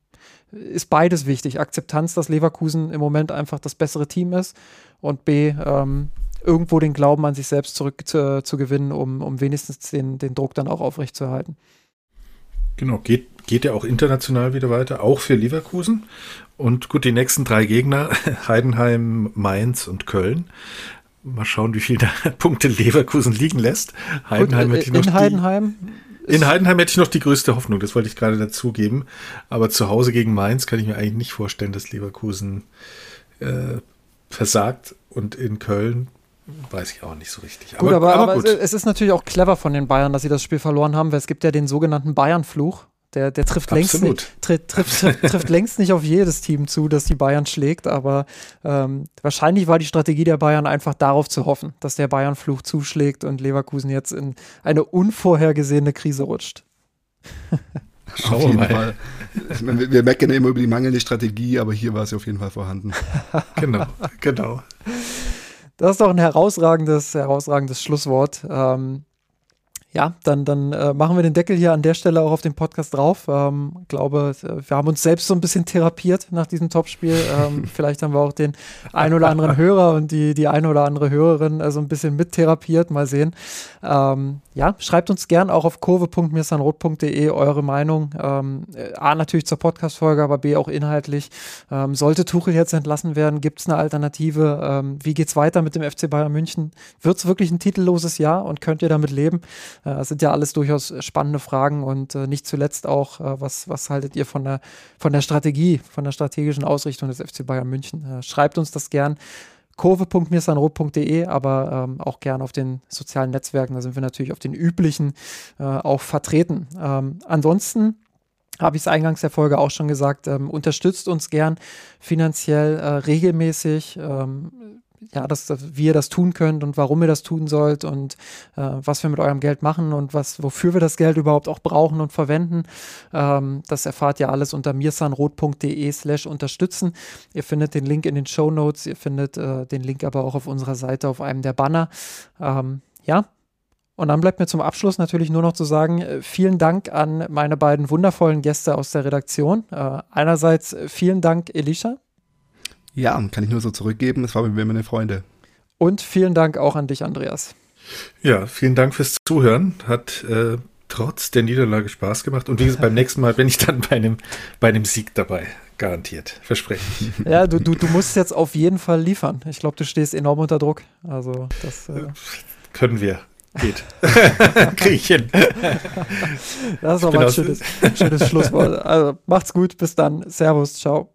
ist beides wichtig. Akzeptanz, dass Leverkusen im Moment einfach das bessere Team ist und B, ähm, irgendwo den Glauben an sich selbst zurück zu, zu um, um wenigstens den, den Druck dann auch aufrechtzuerhalten. Genau, geht, geht ja auch international wieder weiter, auch für Leverkusen. Und gut, die nächsten drei Gegner, Heidenheim, Mainz und Köln. Mal schauen, wie viele Punkte Leverkusen liegen lässt. Heidenheim äh, hätte ich noch in Heidenheim in Heidenheim hätte ich noch die größte Hoffnung, das wollte ich gerade dazugeben. Aber zu Hause gegen Mainz kann ich mir eigentlich nicht vorstellen, dass Leverkusen äh, versagt. Und in Köln weiß ich auch nicht so richtig. Gut, aber, aber, aber gut. es ist natürlich auch clever von den Bayern, dass sie das Spiel verloren haben, weil es gibt ja den sogenannten Bayern-Fluch. Der, der trifft, längst nicht, trifft, trifft, trifft längst nicht auf jedes Team zu, das die Bayern schlägt, aber ähm, wahrscheinlich war die Strategie der Bayern einfach darauf zu hoffen, dass der Bayern-Fluch zuschlägt und Leverkusen jetzt in eine unvorhergesehene Krise rutscht. Schauen auf jeden mal. Fall. Wir, wir meckern immer über die mangelnde Strategie, aber hier war sie auf jeden Fall vorhanden. genau, genau. Das ist doch ein herausragendes, herausragendes Schlusswort. Ähm, ja, dann, dann äh, machen wir den Deckel hier an der Stelle auch auf den Podcast drauf. Ähm, glaube, äh, wir haben uns selbst so ein bisschen therapiert nach diesem Topspiel. Ähm, vielleicht haben wir auch den ein oder anderen Hörer und die, die eine oder andere Hörerin äh, so ein bisschen mittherapiert. Mal sehen. Ähm, ja, schreibt uns gern auch auf kurve.mirsanrot.de eure Meinung. Ähm, A, natürlich zur Podcast-Folge, aber B, auch inhaltlich. Ähm, sollte Tuchel jetzt entlassen werden, gibt es eine Alternative? Ähm, wie geht's weiter mit dem FC Bayern München? Wird es wirklich ein titelloses Jahr und könnt ihr damit leben? Äh, das sind ja alles durchaus spannende Fragen und äh, nicht zuletzt auch, äh, was, was haltet ihr von der, von der Strategie, von der strategischen Ausrichtung des FC Bayern München? schreibt uns das gern kurve.mirsanrot.de, aber ähm, auch gern auf den sozialen Netzwerken. Da sind wir natürlich auf den üblichen äh, auch vertreten. Ähm, ansonsten habe ich es eingangs der Folge auch schon gesagt, ähm, unterstützt uns gern finanziell äh, regelmäßig. Ähm, ja, dass, dass, wie ihr das tun könnt und warum ihr das tun sollt und äh, was wir mit eurem Geld machen und was, wofür wir das Geld überhaupt auch brauchen und verwenden. Ähm, das erfahrt ihr alles unter mirsanrot.de slash unterstützen. Ihr findet den Link in den Show Notes, ihr findet äh, den Link aber auch auf unserer Seite auf einem der Banner. Ähm, ja, und dann bleibt mir zum Abschluss natürlich nur noch zu sagen, äh, vielen Dank an meine beiden wundervollen Gäste aus der Redaktion. Äh, einerseits vielen Dank, Elisha. Ja, kann ich nur so zurückgeben. Es war mit mir meine Freunde. Und vielen Dank auch an dich, Andreas. Ja, vielen Dank fürs Zuhören. Hat äh, trotz der Niederlage Spaß gemacht. Und wie gesagt, beim nächsten Mal bin ich dann bei einem, bei einem Sieg dabei. Garantiert. Verspreche ich. Ja, du, du, du musst jetzt auf jeden Fall liefern. Ich glaube, du stehst enorm unter Druck. Also, das. Äh Können wir. Geht. Krieg ich hin. Das ist aber ein schönes, schönes Schlusswort. Also macht's gut, bis dann. Servus, ciao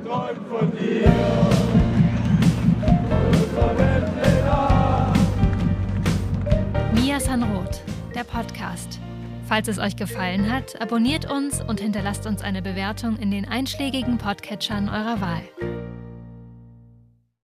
hab geträumt von dir. Mia Sanroth, der Podcast. Falls es euch gefallen hat, abonniert uns und hinterlasst uns eine Bewertung in den einschlägigen Podcatchern eurer Wahl.